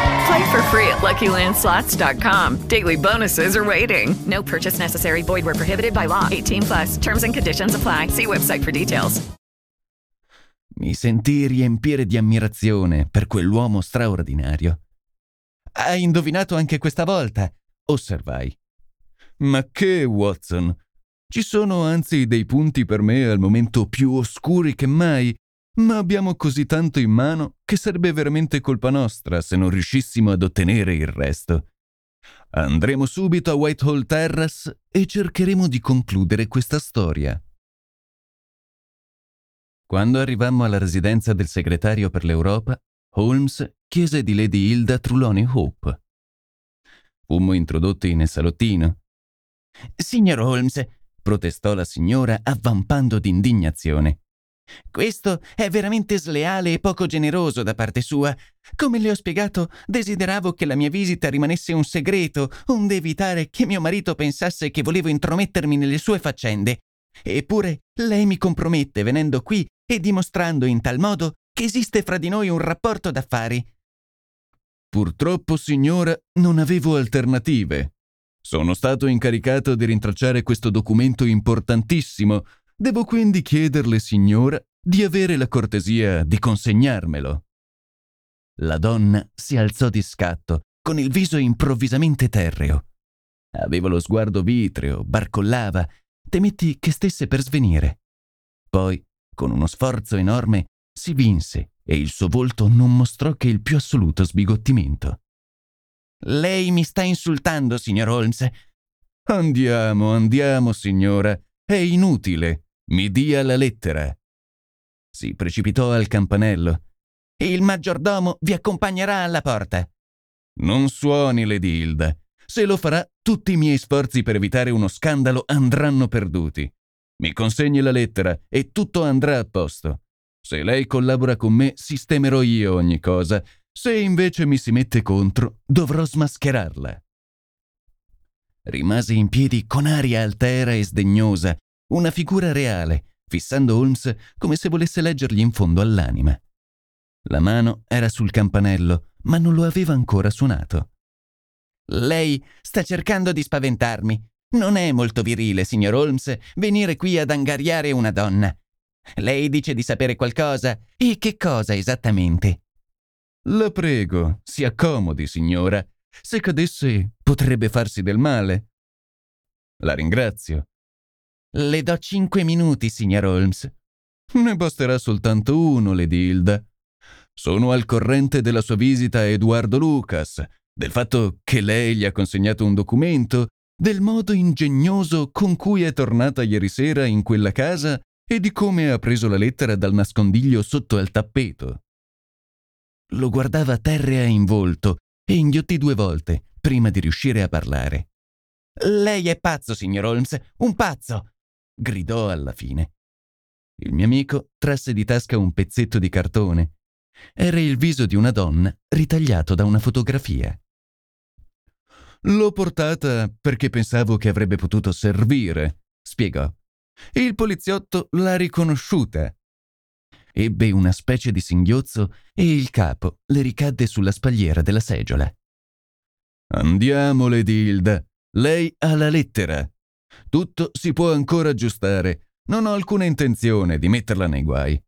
Play for free at LuckyLandSlots.com. Daily bonuses are waiting. No purchase necessary. Void where prohibited by law. 18 plus. Terms and conditions apply. See website for details. Mi sentii riempire di ammirazione per quell'uomo straordinario. Hai indovinato anche questa volta, osservai. Ma che, Watson? Ci sono anzi dei punti per me al momento più oscuri che mai, ma abbiamo così tanto in mano che sarebbe veramente colpa nostra se non riuscissimo ad ottenere il resto. Andremo subito a Whitehall Terrace e cercheremo di concludere questa storia. Quando arrivammo alla residenza del segretario per l'Europa, Holmes chiese di Lady Hilda Truloni Hope. Fummo introdotti nel salottino. Signor Holmes, protestò la signora avvampando d'indignazione. Questo è veramente sleale e poco generoso da parte sua. Come le ho spiegato, desideravo che la mia visita rimanesse un segreto, onde evitare che mio marito pensasse che volevo intromettermi nelle sue faccende. Eppure lei mi compromette venendo qui e dimostrando in tal modo che esiste fra di noi un rapporto d'affari. Purtroppo, signora, non avevo alternative. Sono stato incaricato di rintracciare questo documento importantissimo. Devo quindi chiederle, signora, di avere la cortesia di consegnarmelo. La donna si alzò di scatto, con il viso improvvisamente terreo. Aveva lo sguardo vitreo, barcollava, temetti che stesse per svenire. Poi, con uno sforzo enorme, si vinse e il suo volto non mostrò che il più assoluto sbigottimento. Lei mi sta insultando, signor Holmes. Andiamo, andiamo, signora. È inutile. Mi dia la lettera. Si precipitò al campanello. Il maggiordomo vi accompagnerà alla porta. Non suoni, Lady Hilda. Se lo farà, tutti i miei sforzi per evitare uno scandalo andranno perduti. Mi consegni la lettera e tutto andrà a posto. Se lei collabora con me, sistemerò io ogni cosa. Se invece mi si mette contro, dovrò smascherarla. Rimase in piedi con aria altera e sdegnosa, una figura reale, fissando Holmes come se volesse leggergli in fondo all'anima. La mano era sul campanello, ma non lo aveva ancora suonato. Lei sta cercando di spaventarmi. Non è molto virile, signor Holmes, venire qui ad angariare una donna. Lei dice di sapere qualcosa. E che cosa esattamente? La prego, si accomodi, signora. Se cadesse, potrebbe farsi del male. La ringrazio. Le do cinque minuti, signor Holmes. Ne basterà soltanto uno, Lady Hilda. Sono al corrente della sua visita a Edoardo Lucas, del fatto che lei gli ha consegnato un documento, del modo ingegnoso con cui è tornata ieri sera in quella casa e di come ha preso la lettera dal nascondiglio sotto al tappeto. Lo guardava terrea in volto e inghiottì due volte prima di riuscire a parlare. Lei è pazzo, signor Holmes, un pazzo! Gridò alla fine. Il mio amico trasse di tasca un pezzetto di cartone. Era il viso di una donna ritagliato da una fotografia. L'ho portata perché pensavo che avrebbe potuto servire, spiegò. Il poliziotto l'ha riconosciuta. Ebbe una specie di singhiozzo e il capo le ricadde sulla spalliera della seggiola. Andiamo, Lady Hilda. Lei ha la lettera. Tutto si può ancora aggiustare. Non ho alcuna intenzione di metterla nei guai.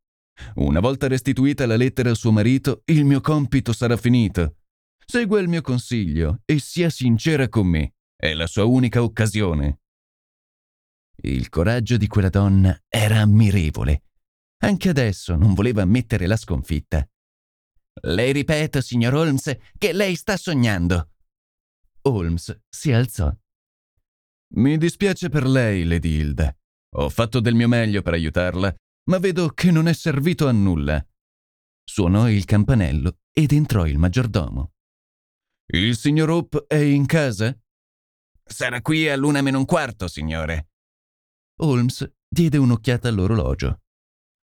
Una volta restituita la lettera a suo marito, il mio compito sarà finito. Segua il mio consiglio e sia sincera con me. È la sua unica occasione. Il coraggio di quella donna era ammirevole. Anche adesso non voleva ammettere la sconfitta. Le ripeto, signor Holmes, che lei sta sognando. Holmes si alzò. Mi dispiace per lei, Lady Hilda. Ho fatto del mio meglio per aiutarla, ma vedo che non è servito a nulla. Suonò il campanello ed entrò il maggiordomo. Il signor Hope è in casa? Sarà qui a luna meno un quarto, signore. Holmes diede un'occhiata all'orologio.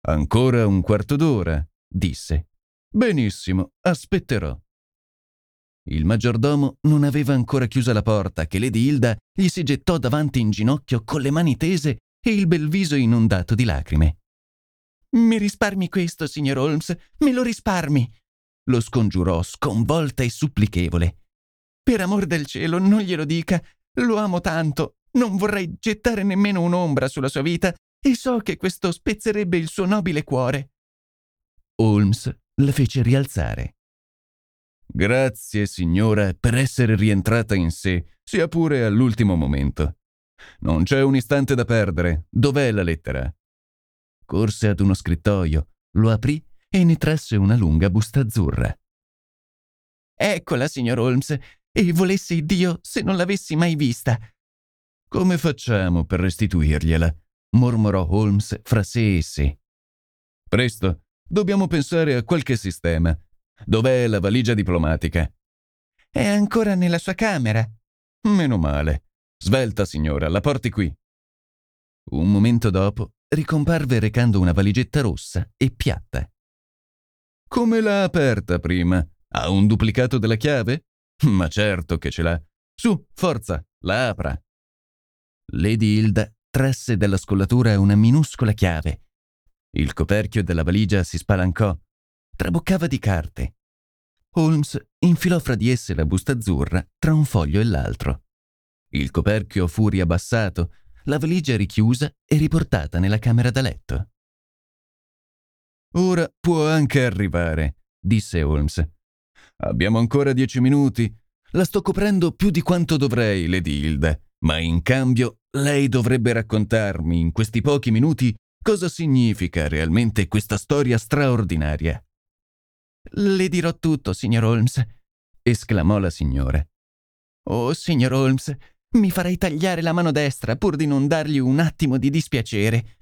Ancora un quarto d'ora, disse. Benissimo, aspetterò. Il maggiordomo non aveva ancora chiusa la porta che Lady Hilda gli si gettò davanti in ginocchio con le mani tese e il bel viso inondato di lacrime. Mi risparmi questo, signor Holmes, me lo risparmi. Lo scongiurò, sconvolta e supplichevole. Per amor del cielo, non glielo dica. Lo amo tanto. Non vorrei gettare nemmeno un'ombra sulla sua vita e so che questo spezzerebbe il suo nobile cuore. Holmes la fece rialzare. Grazie, signora, per essere rientrata in sé, sia pure all'ultimo momento. Non c'è un istante da perdere. Dov'è la lettera? Corse ad uno scrittoio, lo aprì e ne trasse una lunga busta azzurra. Eccola, signor Holmes, e volessi Dio se non l'avessi mai vista. Come facciamo per restituirgliela? mormorò Holmes fra sé e sé. Presto, dobbiamo pensare a qualche sistema. Dov'è la valigia diplomatica? È ancora nella sua camera. Meno male. Svelta, signora, la porti qui. Un momento dopo ricomparve recando una valigetta rossa e piatta. Come l'ha aperta prima? Ha un duplicato della chiave? Ma certo che ce l'ha. Su, forza, la apra. Lady Hilda trasse dalla scollatura una minuscola chiave. Il coperchio della valigia si spalancò. Traboccava di carte. Holmes infilò fra di esse la busta azzurra tra un foglio e l'altro. Il coperchio fu riabbassato, la valigia richiusa e riportata nella camera da letto. Ora può anche arrivare, disse Holmes. Abbiamo ancora dieci minuti. La sto coprendo più di quanto dovrei, Lady Hilda, ma in cambio lei dovrebbe raccontarmi in questi pochi minuti cosa significa realmente questa storia straordinaria. Le dirò tutto, signor Holmes, esclamò la signora. Oh, signor Holmes, mi farei tagliare la mano destra pur di non dargli un attimo di dispiacere.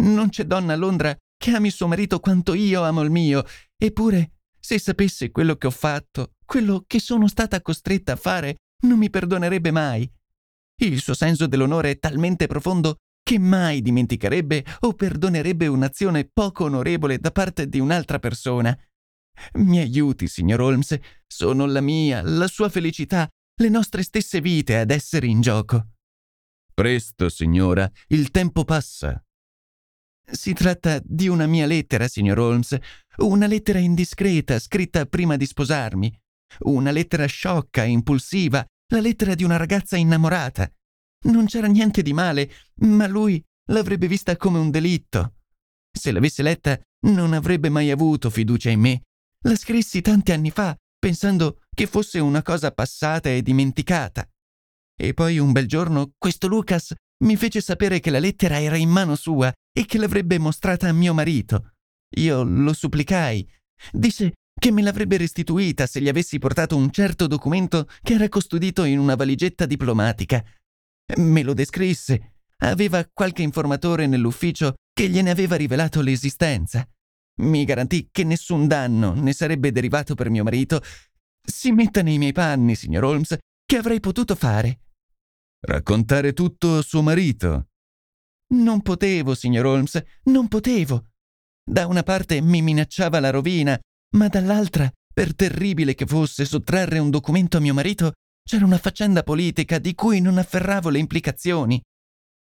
Non c'è donna a Londra che ami suo marito quanto io amo il mio, eppure, se sapesse quello che ho fatto, quello che sono stata costretta a fare, non mi perdonerebbe mai. Il suo senso dell'onore è talmente profondo che mai dimenticherebbe o perdonerebbe un'azione poco onorevole da parte di un'altra persona. Mi aiuti, signor Holmes, sono la mia, la sua felicità, le nostre stesse vite ad essere in gioco. Presto, signora, il tempo passa. Si tratta di una mia lettera, signor Holmes, una lettera indiscreta scritta prima di sposarmi, una lettera sciocca impulsiva la lettera di una ragazza innamorata. Non c'era niente di male, ma lui l'avrebbe vista come un delitto. Se l'avesse letta, non avrebbe mai avuto fiducia in me. La scrissi tanti anni fa, pensando che fosse una cosa passata e dimenticata. E poi un bel giorno questo Lucas mi fece sapere che la lettera era in mano sua e che l'avrebbe mostrata a mio marito. Io lo supplicai. Disse che me l'avrebbe restituita se gli avessi portato un certo documento che era custodito in una valigetta diplomatica. Me lo descrisse. Aveva qualche informatore nell'ufficio che gliene aveva rivelato l'esistenza. Mi garantì che nessun danno ne sarebbe derivato per mio marito. Si metta nei miei panni, signor Holmes, che avrei potuto fare. Raccontare tutto a suo marito. Non potevo, signor Holmes, non potevo. Da una parte mi minacciava la rovina, ma dall'altra, per terribile che fosse sottrarre un documento a mio marito, c'era una faccenda politica di cui non afferravo le implicazioni.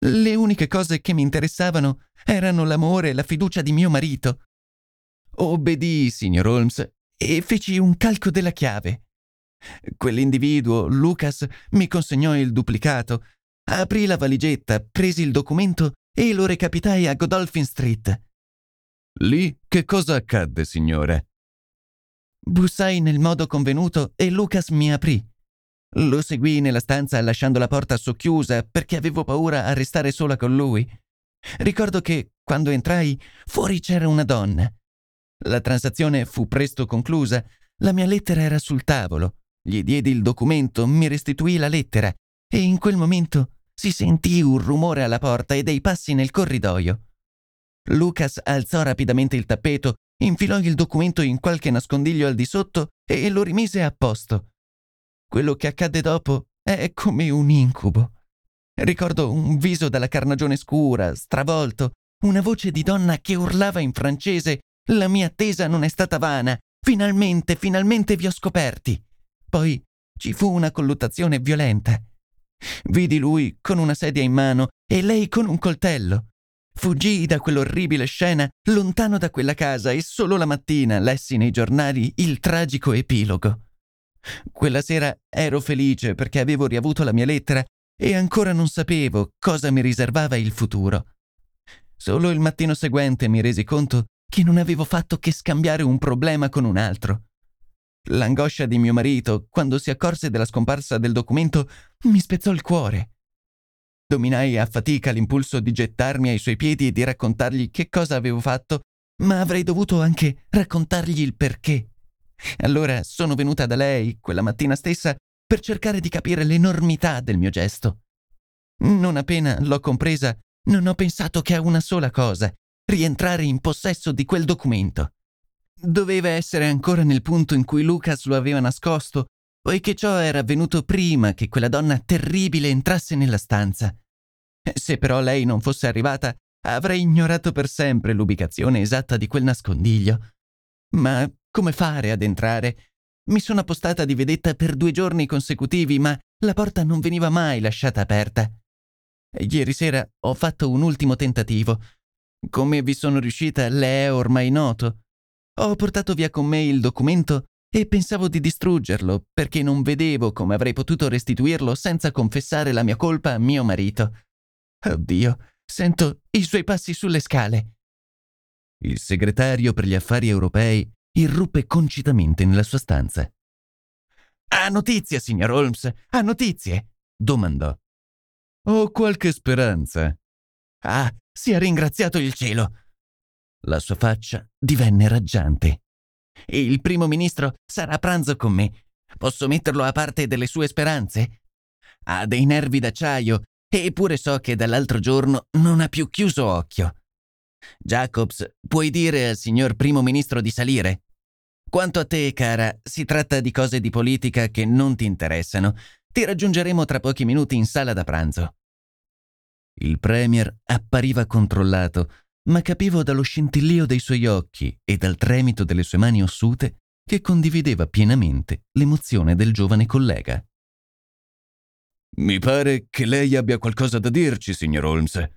Le uniche cose che mi interessavano erano l'amore e la fiducia di mio marito. Obbedii, signor Holmes, e feci un calco della chiave. Quell'individuo, Lucas, mi consegnò il duplicato. Aprì la valigetta, presi il documento e lo recapitai a Godolphin Street. Lì che cosa accadde, signore? Bussai nel modo convenuto e Lucas mi aprì. Lo seguii nella stanza lasciando la porta socchiusa perché avevo paura a restare sola con lui. Ricordo che, quando entrai, fuori c'era una donna. La transazione fu presto conclusa, la mia lettera era sul tavolo. Gli diedi il documento, mi restituì la lettera e in quel momento si sentì un rumore alla porta e dei passi nel corridoio. Lucas alzò rapidamente il tappeto, infilò il documento in qualche nascondiglio al di sotto e lo rimise a posto. Quello che accadde dopo è come un incubo. Ricordo un viso dalla carnagione scura, stravolto, una voce di donna che urlava in francese La mia attesa non è stata vana. Finalmente, finalmente vi ho scoperti. Poi ci fu una colluttazione violenta. Vidi lui con una sedia in mano e lei con un coltello. Fuggii da quell'orribile scena lontano da quella casa e solo la mattina lessi nei giornali il tragico epilogo. Quella sera ero felice perché avevo riavuto la mia lettera e ancora non sapevo cosa mi riservava il futuro. Solo il mattino seguente mi resi conto che non avevo fatto che scambiare un problema con un altro. L'angoscia di mio marito, quando si accorse della scomparsa del documento, mi spezzò il cuore. Dominai a fatica l'impulso di gettarmi ai suoi piedi e di raccontargli che cosa avevo fatto, ma avrei dovuto anche raccontargli il perché. Allora sono venuta da lei, quella mattina stessa, per cercare di capire l'enormità del mio gesto. Non appena l'ho compresa, non ho pensato che a una sola cosa, rientrare in possesso di quel documento. Doveva essere ancora nel punto in cui Lucas lo aveva nascosto, poiché ciò era avvenuto prima che quella donna terribile entrasse nella stanza. Se però lei non fosse arrivata, avrei ignorato per sempre l'ubicazione esatta di quel nascondiglio. Ma come fare ad entrare? Mi sono appostata di vedetta per due giorni consecutivi, ma la porta non veniva mai lasciata aperta. Ieri sera ho fatto un ultimo tentativo. Come vi sono riuscita le è ormai noto. Ho portato via con me il documento e pensavo di distruggerlo perché non vedevo come avrei potuto restituirlo senza confessare la mia colpa a mio marito. Oddio, sento i suoi passi sulle scale. Il segretario per gli affari europei irruppe concitamente nella sua stanza. Ha notizie, signor Holmes? Ha notizie? domandò. Ho qualche speranza. Ah, sia ringraziato il cielo. La sua faccia divenne raggiante. Il primo ministro sarà a pranzo con me. Posso metterlo a parte delle sue speranze? Ha dei nervi d'acciaio, eppure so che dall'altro giorno non ha più chiuso occhio. Jacobs, puoi dire al signor primo ministro di salire? Quanto a te, cara, si tratta di cose di politica che non ti interessano. Ti raggiungeremo tra pochi minuti in sala da pranzo. Il Premier appariva controllato, ma capivo dallo scintillio dei suoi occhi e dal tremito delle sue mani ossute che condivideva pienamente l'emozione del giovane collega. Mi pare che lei abbia qualcosa da dirci, signor Holmes.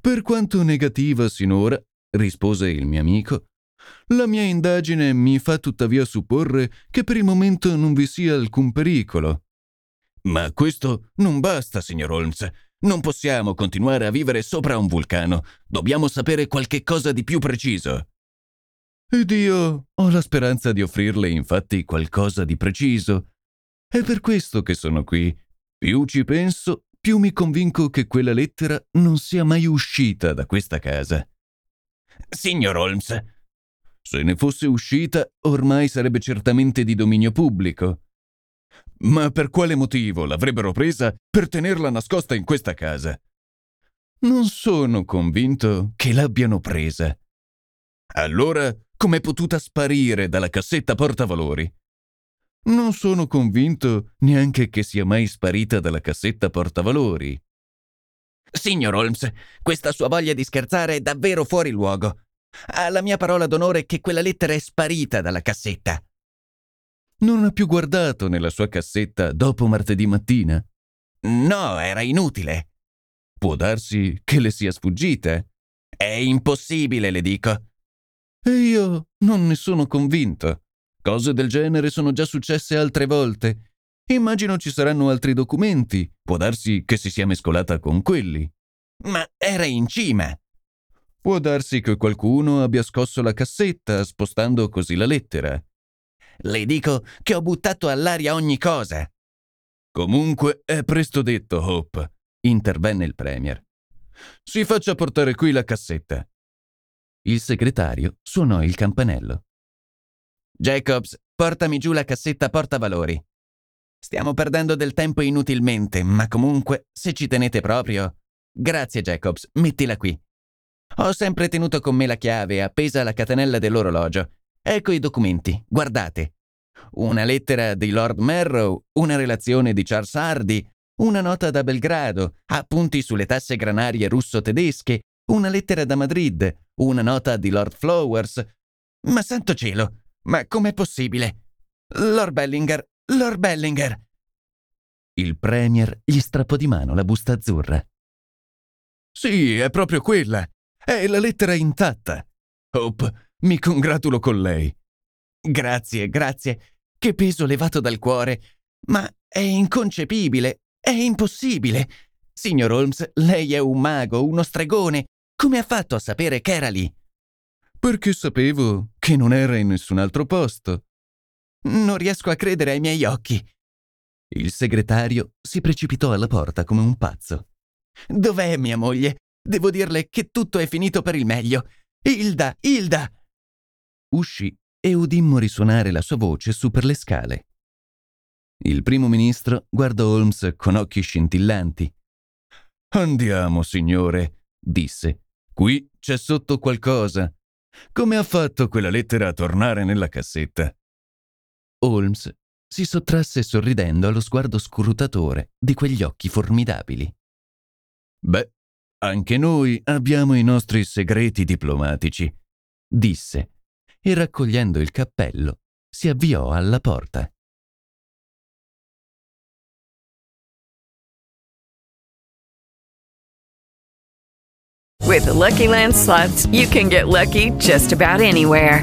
Per quanto negativa sinora, rispose il mio amico, la mia indagine mi fa tuttavia supporre che per il momento non vi sia alcun pericolo. Ma questo non basta, signor Holmes. Non possiamo continuare a vivere sopra un vulcano. Dobbiamo sapere qualche cosa di più preciso. Ed io ho la speranza di offrirle infatti qualcosa di preciso. È per questo che sono qui. Più ci penso, più mi convinco che quella lettera non sia mai uscita da questa casa. Signor Holmes. Se ne fosse uscita, ormai sarebbe certamente di dominio pubblico. Ma per quale motivo l'avrebbero presa per tenerla nascosta in questa casa? Non sono convinto che l'abbiano presa. Allora, com'è potuta sparire dalla cassetta portavalori? Non sono convinto neanche che sia mai sparita dalla cassetta portavalori. Signor Holmes, questa sua voglia di scherzare è davvero fuori luogo. Ha la mia parola d'onore che quella lettera è sparita dalla cassetta. Non ha più guardato nella sua cassetta dopo martedì mattina? No, era inutile. Può darsi che le sia sfuggita. È impossibile, le dico. E io non ne sono convinto. Cose del genere sono già successe altre volte. Immagino ci saranno altri documenti. Può darsi che si sia mescolata con quelli. Ma era in cima. Può darsi che qualcuno abbia scosso la cassetta, spostando così la lettera. Le dico che ho buttato all'aria ogni cosa. Comunque è presto detto, Hope, intervenne il Premier. Si faccia portare qui la cassetta. Il segretario suonò il campanello. Jacobs, portami giù la cassetta portavalori. Stiamo perdendo del tempo inutilmente, ma comunque, se ci tenete proprio. Grazie, Jacobs, mettila qui. Ho sempre tenuto con me la chiave appesa alla catenella dell'orologio. Ecco i documenti, guardate. Una lettera di Lord Merrow, una relazione di Charles Hardy, una nota da Belgrado, appunti sulle tasse granarie russo-tedesche, una lettera da Madrid, una nota di Lord Flowers. Ma santo cielo, ma com'è possibile? Lord Bellinger, Lord Bellinger. Il Premier gli strappò di mano la busta azzurra. Sì, è proprio quella. È la lettera intatta. Hope, mi congratulo con lei. Grazie, grazie. Che peso levato dal cuore. Ma è inconcepibile. È impossibile. Signor Holmes, lei è un mago, uno stregone. Come ha fatto a sapere che era lì? Perché sapevo che non era in nessun altro posto. Non riesco a credere ai miei occhi. Il segretario si precipitò alla porta come un pazzo. Dov'è mia moglie? Devo dirle che tutto è finito per il meglio. Hilda, Hilda! Uscì e udimmo risuonare la sua voce su per le scale. Il primo ministro guardò Holmes con occhi scintillanti. Andiamo, signore, disse. Qui c'è sotto qualcosa. Come ha fatto quella lettera a tornare nella cassetta? Holmes si sottrasse sorridendo allo sguardo scrutatore di quegli occhi formidabili. Beh, anche noi abbiamo i nostri segreti diplomatici, disse, e raccogliendo il cappello si avviò alla porta. With the Lucky Land slots, you can get lucky just about anywhere.